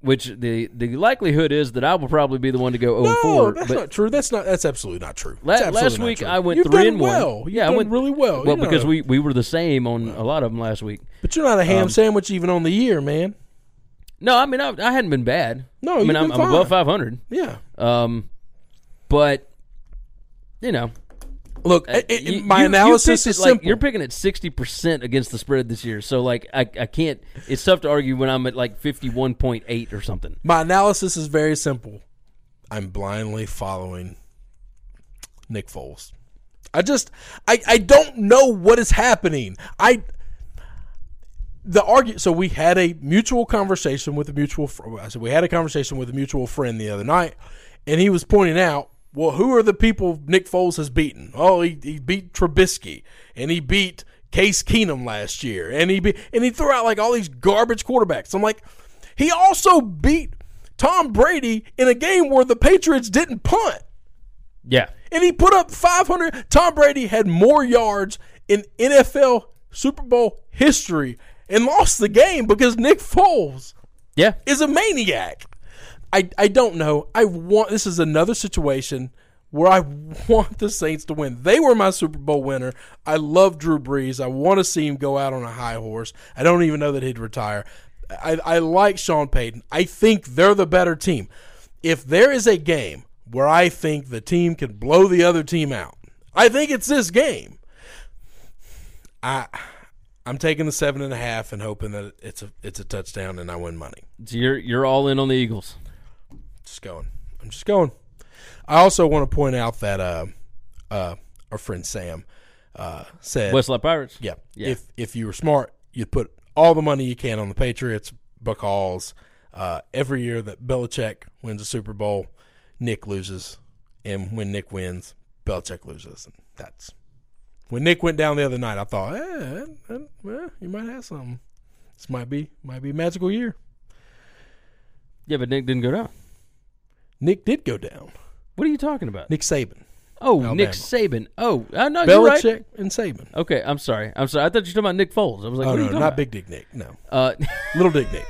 Speaker 2: Which the the likelihood is that I will probably be the one to go
Speaker 3: No,
Speaker 2: 0 4.
Speaker 3: that's
Speaker 2: but
Speaker 3: not true. That's not. That's absolutely not true.
Speaker 2: la-
Speaker 3: absolutely
Speaker 2: last
Speaker 3: not
Speaker 2: week
Speaker 3: true.
Speaker 2: I went
Speaker 3: You've
Speaker 2: three and one.
Speaker 3: well. You've
Speaker 2: yeah, I went
Speaker 3: really well.
Speaker 2: Well,
Speaker 3: You
Speaker 2: because we we were the same on a lot of them last week.
Speaker 3: But you're not a
Speaker 2: Um,
Speaker 3: ham sandwich even on the year, man.
Speaker 2: No, I mean I, I hadn't been bad.
Speaker 3: No,
Speaker 2: I mean I'm, I'm above 500.
Speaker 3: Yeah.
Speaker 2: Um, but you know,
Speaker 3: Look,
Speaker 2: Uh,
Speaker 3: it- it-
Speaker 2: you-
Speaker 3: my
Speaker 2: you- you
Speaker 3: analysis
Speaker 2: picked
Speaker 3: is
Speaker 2: it, like,
Speaker 3: simple.
Speaker 2: You're picking at sixty percent against the spread this year, so like I, I can't. It's tough to argue when I'm at like fifty one point eight or something.
Speaker 3: My analysis is very simple. I'm blindly following Nick Foles. I just I I don't know what is happening. I the argument. so we had a mutual conversation with a mutual I said we had a conversation with a mutual friend the other night and he was pointing out well who are the people Nick Foles has beaten? Oh, he, he beat Trubisky and he beat Case Keenum last year and he be, and he threw out like all these garbage quarterbacks. I'm like he also beat Tom Brady in a game where the Patriots didn't punt.
Speaker 2: Yeah,
Speaker 3: And he put up 500. Tom Brady had more yards in NFL Super Bowl history and lost the game because Nick Foles
Speaker 2: yeah.
Speaker 3: is a maniac. I, I don't know. I want this is another situation where I want the Saints to win. They were my Super Bowl winner. I love Drew Brees. I want to see him go out on a high horse. I don't even know that he'd retire. I, I like Sean Payton. I think they're the better team. If there is a game where I think the team can blow the other team out, I think it's this game. I I'm taking the seven and a half and hoping that it's a it's a touchdown and I win money.
Speaker 2: So you're you're all in on the Eagles.
Speaker 3: Just going. I'm just going. I also want to point out that uh, uh, our friend Sam uh, said,
Speaker 2: Westlaw Pirates.
Speaker 3: yeah,
Speaker 2: Yeah.
Speaker 3: if if you were smart, you'd put all the money you can on the Patriots because uh, every year that Belichick wins a Super Bowl, Nick loses, and when Nick wins, Belichick loses, and that's when Nick went down the other night. I thought, eh, eh, well, you might have something. This might be might be a magical year.
Speaker 2: Yeah, but Nick didn't go down.
Speaker 3: Nick did go down.
Speaker 2: What are you talking about?
Speaker 3: Nick Saban,
Speaker 2: oh,
Speaker 3: Alabama.
Speaker 2: Nick Saban. Oh, uh, no, you're right.
Speaker 3: Belichick, and Saban.
Speaker 2: Okay, I'm sorry. I'm sorry. I thought you were talking about Nick Foles. I was like,
Speaker 3: Oh
Speaker 2: what are
Speaker 3: no,
Speaker 2: you talking
Speaker 3: not
Speaker 2: about?
Speaker 3: Big Dick Nick. No,
Speaker 2: Uh,
Speaker 3: Little Dick Nick.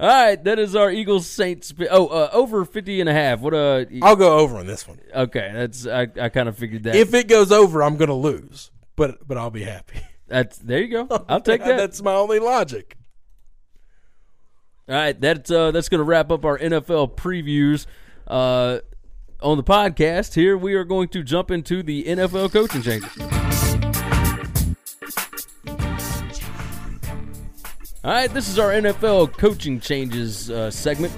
Speaker 2: all right, that is our Eagles Saints. Oh, uh, over 50 and a half. What uh
Speaker 3: I'll go over on this one.
Speaker 2: Okay, that's I, I kind of figured that.
Speaker 3: If it goes over, I'm going to lose, but but I'll be happy.
Speaker 2: that's there you go. I'll take that.
Speaker 3: That's my only logic.
Speaker 2: All right, that's uh, that's going to wrap up our NFL previews uh, on the podcast. Here we are going to jump into the NFL coaching changes. All right, this is our NFL coaching changes uh, segment.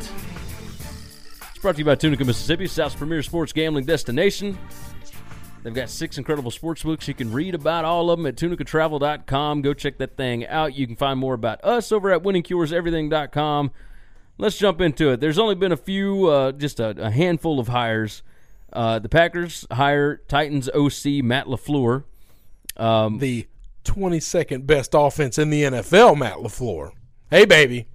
Speaker 2: It's brought to you by Tunica, Mississippi, South's premier sports gambling destination. They've got six incredible sports books. You can read about all of them at tunicatravel.com. Go check that thing out. You can find more about us over at winningcureseverything.com. Let's jump into it. There's only been a few, uh, just a, a, handful of hires. Uh, the Packers hire Titans OC Matt LaFleur.
Speaker 3: Um, the 22nd best offense in the NFL, Matt LaFleur. Hey, baby.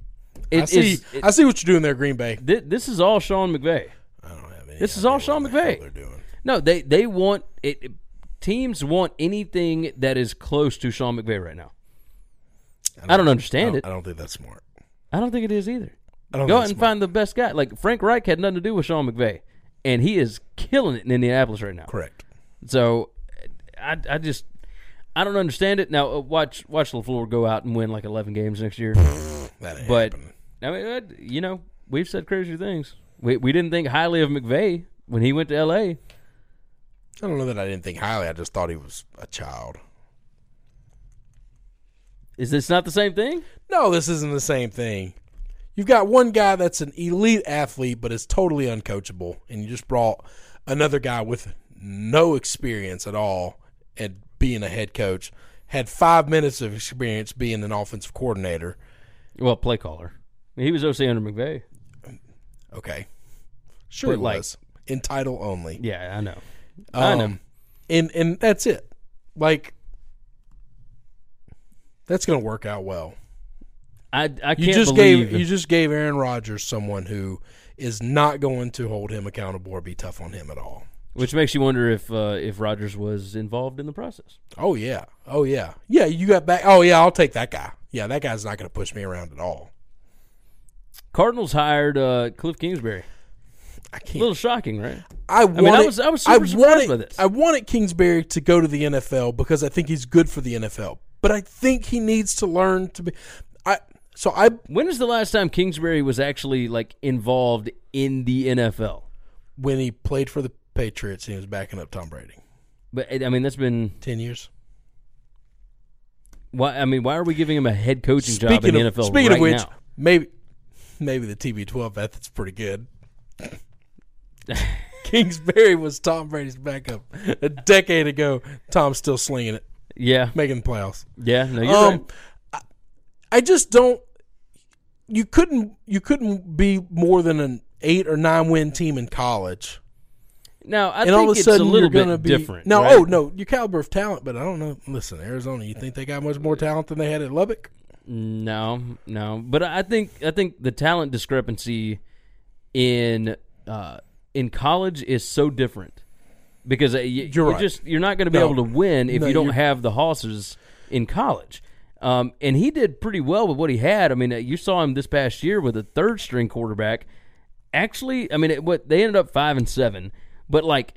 Speaker 3: It, I, see, it, I see what you're doing there, Green Bay.
Speaker 2: Th- this is all Sean McVay.
Speaker 3: I don't have any.
Speaker 2: This is all Sean McVay. They're doing. No, they they want it. Teams want anything that is close to Sean McVay right now. I don't, I don't understand
Speaker 3: I don't,
Speaker 2: it.
Speaker 3: I don't think that's smart.
Speaker 2: I don't think it is either. Go out and smart. find the best guy. Like Frank Reich had nothing to do with Sean McVay, and he is killing it in Indianapolis right now.
Speaker 3: Correct.
Speaker 2: So, I I just I don't understand it. Now uh, watch watch Lafleur go out and win like eleven games next year.
Speaker 3: that
Speaker 2: but
Speaker 3: happening.
Speaker 2: I mean, you know, we've said crazy things. We we didn't think highly of McVay when he went to L.A.
Speaker 3: I don't know that I didn't think highly. I just thought he was a child.
Speaker 2: Is this not the same thing?
Speaker 3: No, this isn't the same thing. You've got one guy that's an elite athlete, but is totally uncoachable, and you just brought another guy with no experience at all at being a head coach, had five minutes of experience being an offensive coordinator.
Speaker 2: Well, play caller. He was OC under McVay.
Speaker 3: Okay, sure but he like, was in title only.
Speaker 2: Yeah, I know. Um, I know.
Speaker 3: And and that's it. Like that's going to work out well.
Speaker 2: I, I can't
Speaker 3: you just
Speaker 2: believe
Speaker 3: gave you just gave Aaron Rodgers someone who is not going to hold him accountable or be tough on him at all.
Speaker 2: Which makes you wonder if uh, if Rodgers was involved in the process.
Speaker 3: Oh yeah, oh yeah, yeah. You got back. Oh yeah, I'll take that guy. Yeah, that guy's not going to push me around at all.
Speaker 2: Cardinals hired uh, Cliff Kingsbury.
Speaker 3: I can't.
Speaker 2: A little shocking, right?
Speaker 3: I, wanted, I mean,
Speaker 2: I was I was super I surprised
Speaker 3: wanted,
Speaker 2: this.
Speaker 3: I wanted Kingsbury to go to the NFL because I think he's good for the NFL. But I think he needs to learn to be. I so I.
Speaker 2: When is the last time Kingsbury was actually like involved in the NFL?
Speaker 3: When he played for the Patriots, and he was backing up Tom Brady.
Speaker 2: But I mean, that's been
Speaker 3: ten years.
Speaker 2: Why? I mean, why are we giving him a head coaching speaking job in the
Speaker 3: of,
Speaker 2: NFL?
Speaker 3: Speaking
Speaker 2: right
Speaker 3: of which,
Speaker 2: now?
Speaker 3: maybe maybe the TB12 method's pretty good. Kingsbury was Tom Brady's backup a decade ago. Tom's still slinging it.
Speaker 2: Yeah,
Speaker 3: making the playoffs.
Speaker 2: Yeah, no, you're um, right.
Speaker 3: I, I just don't. You couldn't. You couldn't be more than an eight or nine win team in college.
Speaker 2: Now, I and think all of a sudden it's a little bit
Speaker 3: be,
Speaker 2: different.
Speaker 3: No,
Speaker 2: right?
Speaker 3: oh no, your caliber of talent, but I don't know. Listen, Arizona, you think they got much more talent than they had at Lubbock?
Speaker 2: No, no, but I think I think the talent discrepancy in uh, in college is so different because uh, you,
Speaker 3: you're, right.
Speaker 2: just you're not going to be
Speaker 3: no.
Speaker 2: able to win if
Speaker 3: no,
Speaker 2: you don't have the horses in college. Um, and he did pretty well with what he had. I mean, uh, you saw him this past year with a third string quarterback. Actually, I mean, it, what they ended up five and seven, but like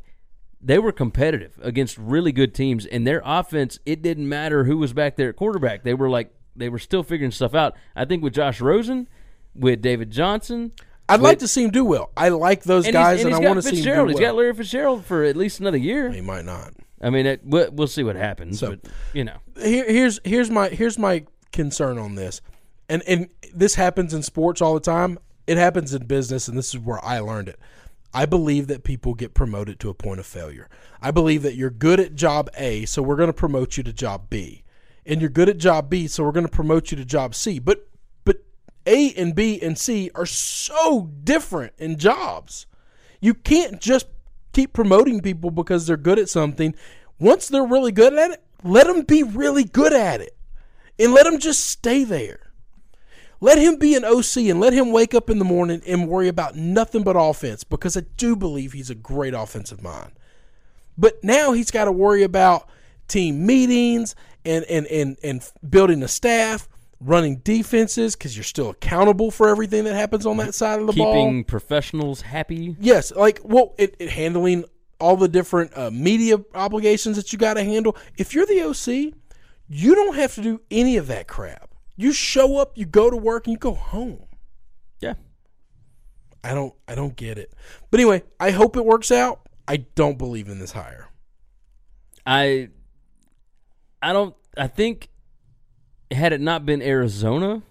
Speaker 2: they were competitive against really good teams, and their offense. It didn't matter who was back there at quarterback. They were like they were still figuring stuff out. I think with Josh Rosen, with David Johnson,
Speaker 3: I'd like to see him do well. I like those
Speaker 2: and
Speaker 3: guys,
Speaker 2: and,
Speaker 3: and,
Speaker 2: I
Speaker 3: want to see him do well.
Speaker 2: He's got Larry Fitzgerald for at least another year.
Speaker 3: He might not.
Speaker 2: I mean, it, we'll, we'll, see what happens. So, but you know,
Speaker 3: here, here's here's my here's my concern on this, and and this happens in sports all the time. It happens in business, and this is where I learned it. I believe that people get promoted to a point of failure. I believe that you're good at job A, so we're going to promote you to job B. And you're good at job B, so we're going to promote you to job C. But a and B and C are so different in jobs. You can't just keep promoting people because they're good at something. Once they're really good at it, let them be really good at it and let them just stay there. Let him be an OC and let him wake up in the morning and worry about nothing but offense because I do believe he's a great offensive mind. But now he's got to worry about team meetings and, and, and, and building a staff running defenses because you're still accountable for everything that happens on that side of the
Speaker 2: Keeping
Speaker 3: ball.
Speaker 2: Keeping professionals happy.
Speaker 3: Yes, like well, it, it handling all the different uh, media obligations that you got to handle. If you're the OC, you don't have to do any of that crap. You show up, you go to work, and you go home.
Speaker 2: Yeah.
Speaker 3: I don't I don't get it. But anyway, I hope it works out. I don't believe in this hire.
Speaker 2: I I don't I think had it not been Arizona,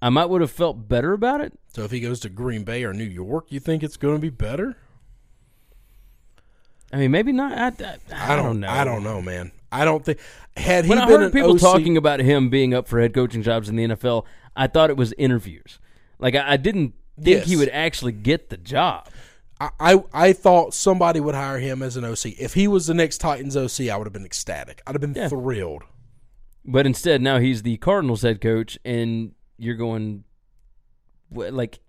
Speaker 2: I might would have felt better about it.
Speaker 3: So if he goes to Green Bay or New York, you think it's going to be better?
Speaker 2: I mean, maybe not. I, I, I don't know.
Speaker 3: I don't know, man. I don't think had he
Speaker 2: When I
Speaker 3: been
Speaker 2: heard people
Speaker 3: OC
Speaker 2: talking about him being up for head coaching jobs in the NFL, I thought it was interviews. Like I, didn't think he would actually get the job.
Speaker 3: I, I I thought somebody would hire him as an OC. If he was the next Titans OC, I would have been ecstatic. I'd have been
Speaker 2: Yeah.
Speaker 3: thrilled.
Speaker 2: But instead, now he's the Cardinals head coach, and you're going like.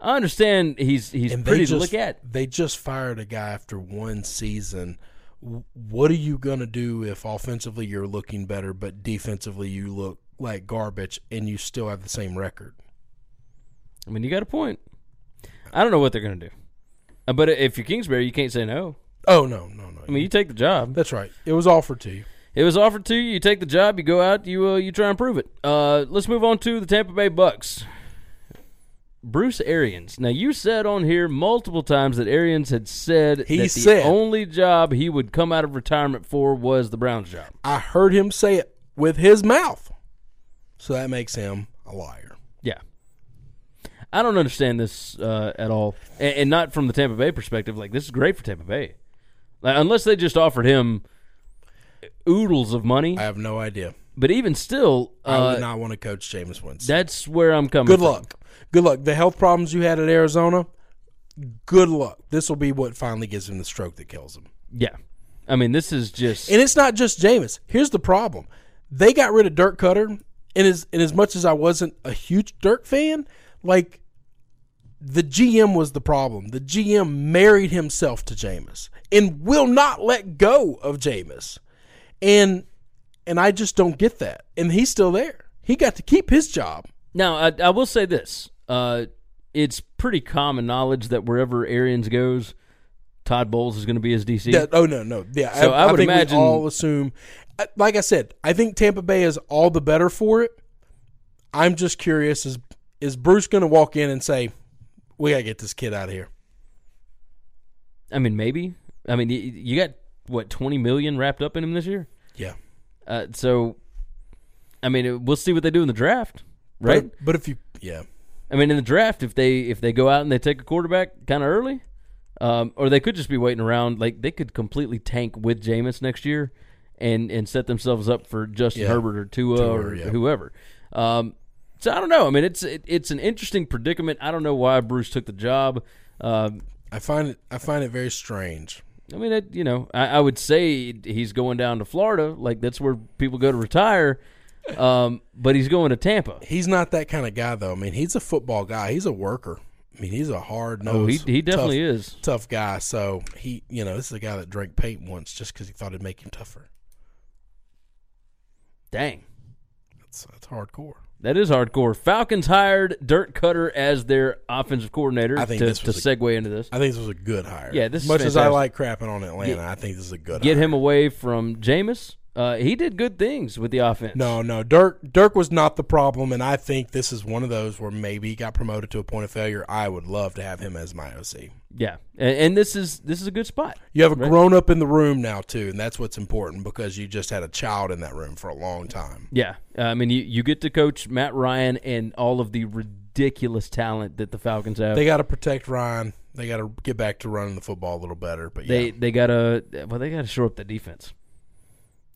Speaker 2: I understand he's he's
Speaker 3: and
Speaker 2: pretty
Speaker 3: they
Speaker 2: to look at.
Speaker 3: They just fired a guy after one season. What are you going to do if offensively you're looking better, but defensively you look like garbage and you still have the same record?
Speaker 2: I mean, you got a point. I don't know what they're going to do, Uh, but if you're Kingsbury, you can't say no.
Speaker 3: Oh no, no, no.
Speaker 2: I mean, you take the job.
Speaker 3: That's right. It was offered to you.
Speaker 2: It was offered to you. You take the job. You go out. You uh, you try and prove it. Uh, let's move on to the Tampa Bay Bucks. Bruce Arians. Now you said on here multiple times that Arians had said
Speaker 3: He
Speaker 2: that the
Speaker 3: said-
Speaker 2: only job he would come out of retirement for was the Browns job.
Speaker 3: I heard him say it with his mouth, so that makes him a liar.
Speaker 2: Yeah. I don't understand this uh, at all, and, and not from the Tampa Bay perspective. Like this is great for Tampa Bay, like, unless they just offered him oodles of money.
Speaker 3: I have no idea.
Speaker 2: but even still,
Speaker 3: I
Speaker 2: uh,
Speaker 3: would not want to coach Jameis Winston.
Speaker 2: that's where I'm coming.
Speaker 3: Good
Speaker 2: from.
Speaker 3: luck. Good luck. The health problems you had at Arizona. Good luck. This will be what finally gives him the stroke that kills him.
Speaker 2: Yeah, I mean this is just
Speaker 3: And it's not just Jameis. Here's the problem: they got rid of Dirk Koetter, and as and as much as I wasn't a huge Dirk fan, like the GM was the problem. The GM married himself to Jameis and will not let go of Jameis, and and I just don't get that. And he's still there. He got to keep his job.
Speaker 2: now. I, I will say this: uh, it's pretty common knowledge that wherever Arians goes, Todd Bowles is going to be his DC.
Speaker 3: Yeah, oh no, no. Yeah,
Speaker 2: So I would
Speaker 3: think
Speaker 2: imagine-
Speaker 3: we all assume. uh, Like I said, I think Tampa Bay is all the better for it. I'm just curious: is is Bruce going to walk in and say, "We got to get this kid out of here"?
Speaker 2: I mean, maybe. I mean, you, you got what twenty million wrapped up in him this year.
Speaker 3: Yeah,
Speaker 2: Uh, so, I mean, it- we'll see what they do in the draft, right?
Speaker 3: But, but if you, yeah,
Speaker 2: I mean, in the draft, if they if they go out and they take a quarterback kind of early, um, or they could just be waiting around. Like they could completely tank with Jameis next year, and and set themselves up for Justin
Speaker 3: Yeah.
Speaker 2: Herbert or Tua,
Speaker 3: Tua,
Speaker 2: or
Speaker 3: yeah.
Speaker 2: whoever. Um, so I don't know. I mean, it's it, it's an interesting predicament. I don't know why Bruce took the job. Um,
Speaker 3: I find it. I find it very strange.
Speaker 2: I mean, it, you know, I, I would say he's going down to Florida. Like that's where people go to retire. Um, but he's going to Tampa.
Speaker 3: He's not that kind of guy, though. I mean, he's a football guy. He's a worker. I mean, he's a hard nosed.
Speaker 2: Oh, he he definitely is.
Speaker 3: tough guy. So he, you know, this is a guy that drank paint once just because he thought it'd make him tougher.
Speaker 2: Dang.
Speaker 3: That's that's hardcore.
Speaker 2: That is hardcore. Falcons hired Dirk Koetter as their offensive coordinator
Speaker 3: I think
Speaker 2: to,
Speaker 3: this
Speaker 2: to
Speaker 3: a-
Speaker 2: segue into this.
Speaker 3: I think this was a good hire.
Speaker 2: Yeah, this
Speaker 3: much as I like crapping on Atlanta, I think this is a good.
Speaker 2: Get
Speaker 3: hire.
Speaker 2: him away from Jameis. Uh, he did good things with the offense.
Speaker 3: No, no, Dirk. Dirk was not the problem, and I think this is one of those where maybe he got promoted to a point of failure. I would love to have him as my OC.
Speaker 2: Yeah, and, and this is this is a good spot.
Speaker 3: You have a
Speaker 2: Right.
Speaker 3: grown up in the room now too, and that's what's important because you just had a child in that room for a long time.
Speaker 2: Yeah, uh, I mean you, you get to coach Matt Ryan and all of the ridiculous talent that the Falcons have.
Speaker 3: They got to protect Ryan. They got to get back to running the football a little better. But
Speaker 2: they they gotta well they gotta shore up the defense.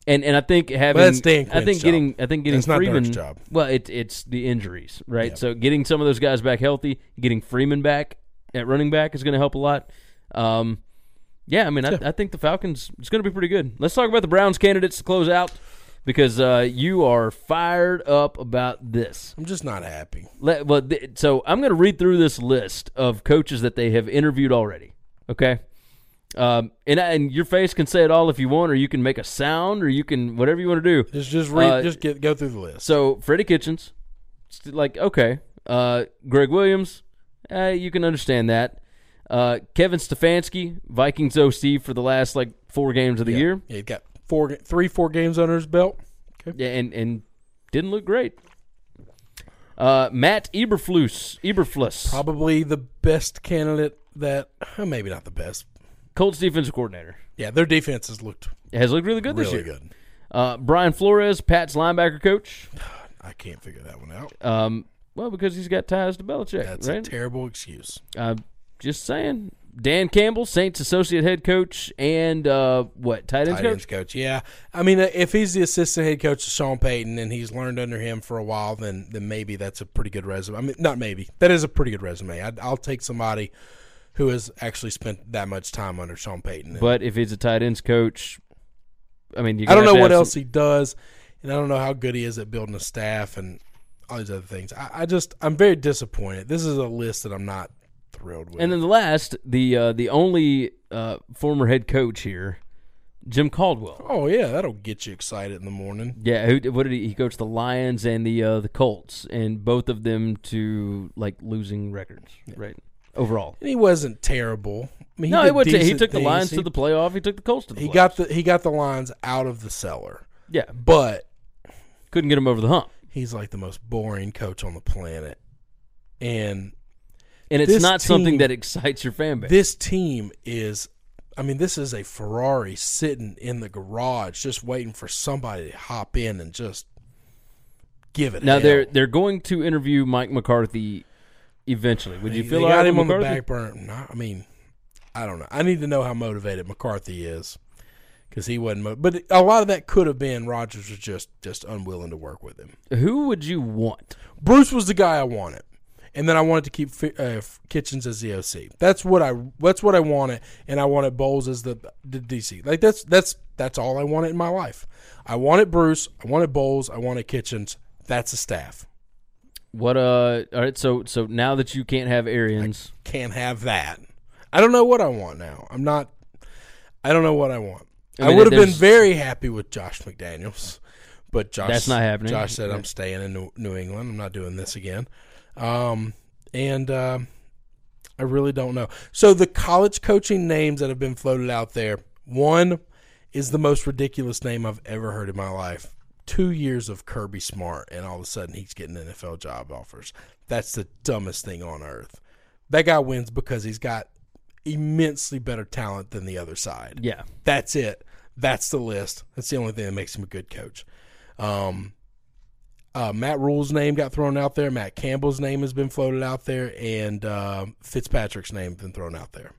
Speaker 2: And and I think having
Speaker 3: that's Dan
Speaker 2: I think
Speaker 3: Quinn's
Speaker 2: getting
Speaker 3: job.
Speaker 2: I think getting
Speaker 3: That's not
Speaker 2: Freeman
Speaker 3: Dirk's job.
Speaker 2: well it it's the injuries right
Speaker 3: Yeah.
Speaker 2: so getting some of those guys back healthy getting Freeman back at running back is going to help a lot. Um, yeah, I mean I, I think the Falcons it's going to be pretty good. Let's talk about the Browns candidates to close out because uh, you are fired up about this.
Speaker 3: I'm just not happy.
Speaker 2: Let, well, th- so I'm going to read through this list of coaches that they have interviewed already. Okay, um, and and your face can say it all if you want, or you can make a sound, or you can whatever you want to do.
Speaker 3: Just just read.
Speaker 2: Uh,
Speaker 3: just get go through the list.
Speaker 2: So Freddie Kitchens, like okay, uh, Gregg Williams, uh, you can understand that. Uh, Kevin Stefanski, Vikings OC for the last like four games of the
Speaker 3: yeah.
Speaker 2: year,
Speaker 3: yeah, he got four, three, four games under his belt. Okay.
Speaker 2: yeah, and and didn't look great. Uh, Matt Eberflus, Eberflus,
Speaker 3: Probably the best candidate that maybe not the best.
Speaker 2: Colts defensive coordinator,
Speaker 3: Yeah, their defense has looked
Speaker 2: has looked really good this
Speaker 3: really
Speaker 2: year.
Speaker 3: good.
Speaker 2: Uh, Brian Flores, Pat's linebacker coach.
Speaker 3: I can't figure that one out.
Speaker 2: Um, Well, because he's got ties to Belichick,
Speaker 3: That's
Speaker 2: right?
Speaker 3: a terrible excuse.
Speaker 2: uh, just saying. Dan Campbell, Saints associate head coach, and uh, what tight ends
Speaker 3: Tight
Speaker 2: coach?
Speaker 3: ends coach. Yeah, I mean, uh, if he's the assistant head coach of Sean Payton and he's learned under him for a while, then then maybe that's a pretty good resume. I mean, not maybe that is a pretty good resume. I'd, I'll take somebody who has actually spent that much time under Sean Payton.
Speaker 2: But if he's a tight ends coach, I mean, you
Speaker 3: I don't know what else he does, and I don't know how good he is at building a staff and all these other things. I, I just I'm very disappointed. This is a list that I'm not thrilled with.
Speaker 2: And then the last, the uh, the only uh, former head coach here, Jim Caldwell.
Speaker 3: oh yeah, that'll get you excited in the morning.
Speaker 2: Yeah, who, what did he? He coached the Lions and the uh, the Colts, and both of them to like losing records, right? Overall,
Speaker 3: And he wasn't terrible. I mean,
Speaker 2: no, he, went to, he took the. Lions
Speaker 3: He-
Speaker 2: to the playoff. He took the Colts to the
Speaker 3: He
Speaker 2: playoffs.
Speaker 3: got the he got the Lions out of the cellar,
Speaker 2: yeah,
Speaker 3: but
Speaker 2: couldn't get him over the hump.
Speaker 3: he's like the most boring coach on the planet. And
Speaker 2: And it's not something that excites your fan base.
Speaker 3: this team is, I mean, this is a Ferrari sitting in the garage, just waiting for somebody to hop in and just give it.
Speaker 2: now
Speaker 3: hell.
Speaker 2: they're they're going to interview Mike McCarthy eventually. Would you feel
Speaker 3: they
Speaker 2: right
Speaker 3: got him on the
Speaker 2: McCarthy?
Speaker 3: back burner? No, I mean, I don't know. I need to know how motivated McCarthy is because he wasn't. Mo- but a lot of that could have been Rodgers was just just unwilling to work with him.
Speaker 2: Who would you want?
Speaker 3: Bruce was the guy I wanted, and then I wanted to keep Fi- uh, Kitchens as the OC. That's what I that's what I wanted, and I wanted Bowles as the, the DC. Like that's that's that's all I wanted in my life. I wanted Bruce. I wanted Bowles. I wanted Kitchens. That's a staff.
Speaker 2: What uh? All right, so so now that you can't have Arians,
Speaker 3: Can't have that. I don't know what I want now. I'm not. I don't know what I want.
Speaker 2: I
Speaker 3: I, would have been
Speaker 2: there's-
Speaker 3: very happy with Josh McDaniels, but Josh
Speaker 2: That's not happening.
Speaker 3: Josh said I'm staying in New, New England. I'm not doing this again. Um, and um I really don't know. So the college coaching names that have been floated out there, one is the most ridiculous name I've ever heard in my life. Two years of Kirby Smart, and all of a sudden he's getting NFL job offers. That's the dumbest thing on earth. That guy wins because he's got immensely better talent than the other side.
Speaker 2: yeah,
Speaker 3: That's it. That's the list. That's the only thing that makes him a good coach. Um, uh, Matt Rhule's name got thrown out there. Matt Campbell's name has been floated out there, and uh, Fitzpatrick's name has been thrown out there.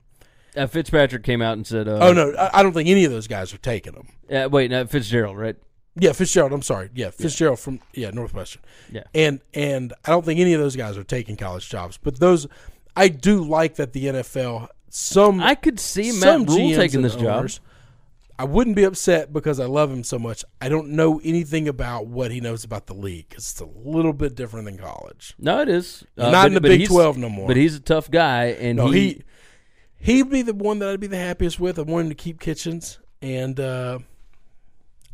Speaker 2: uh, Fitzpatrick came out and said, uh,
Speaker 3: oh no, I, I don't think any of those guys are taking him."
Speaker 2: Uh, wait, no, Fitzgerald, right?
Speaker 3: Yeah, Fitzgerald. I'm sorry. Yeah, Fitzgerald from yeah Northwestern.
Speaker 2: Yeah.
Speaker 3: and and I don't think any of those guys are taking college jobs. But those, I do like that the NFL some
Speaker 2: I could see Matt Rhule
Speaker 3: GMs
Speaker 2: taking this job.
Speaker 3: I wouldn't be upset because I love him so much. I don't know anything about what he knows about the league because it's a little bit different than college.
Speaker 2: No, it is Uh,
Speaker 3: Not in the Big 12 no more.
Speaker 2: But he's a tough guy, and
Speaker 3: No,
Speaker 2: he,
Speaker 3: he he'd be the one that I'd be the happiest with. I want him to keep Kitchens, and uh,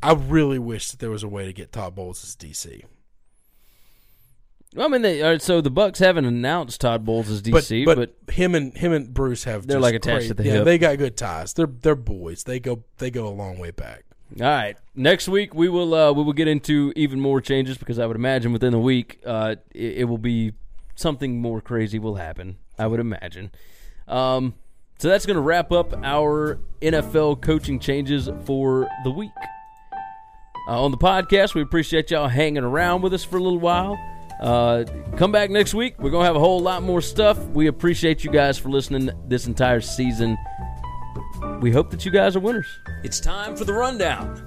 Speaker 3: I really wish that there was a way to get Todd Bowles as DC.
Speaker 2: Well, I mean, they, all right, so the Bucks haven't announced Todd Bowles as
Speaker 3: But,
Speaker 2: DC,
Speaker 3: but,
Speaker 2: but,
Speaker 3: him and him and Bruce have
Speaker 2: They're
Speaker 3: just
Speaker 2: like attached
Speaker 3: great-
Speaker 2: at the
Speaker 3: yeah,
Speaker 2: hip.
Speaker 3: They got good ties. They're they're boys. They go they go a long way back.
Speaker 2: all right. Next week we will uh, we will get into even more changes because I would imagine within a week uh, it, it will be something more crazy will happen. I would imagine. Um, so that's going to wrap up our NFL coaching changes for the week. Uh, on the podcast, we appreciate y'all hanging around with us for a little while. Uh, come back next week. We're going to have a whole lot more stuff. We appreciate you guys for listening this entire season. We hope that you guys are winners. It's time for the rundown.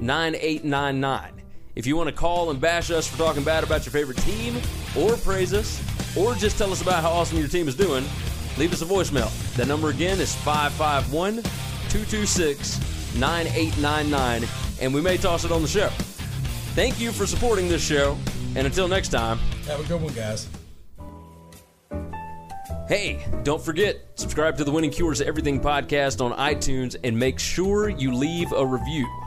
Speaker 2: 9899. If you want to call and bash us for talking bad about your favorite team, or praise us, or just tell us about how awesome your team is doing, leave us a voicemail. That number again is 551 226 9899, and we may toss it on the show. Thank you for supporting this show, and until next time,
Speaker 3: Have a good one, guys.
Speaker 2: Hey, don't forget, subscribe to the Winning Cures Everything podcast on iTunes and make sure you leave a review.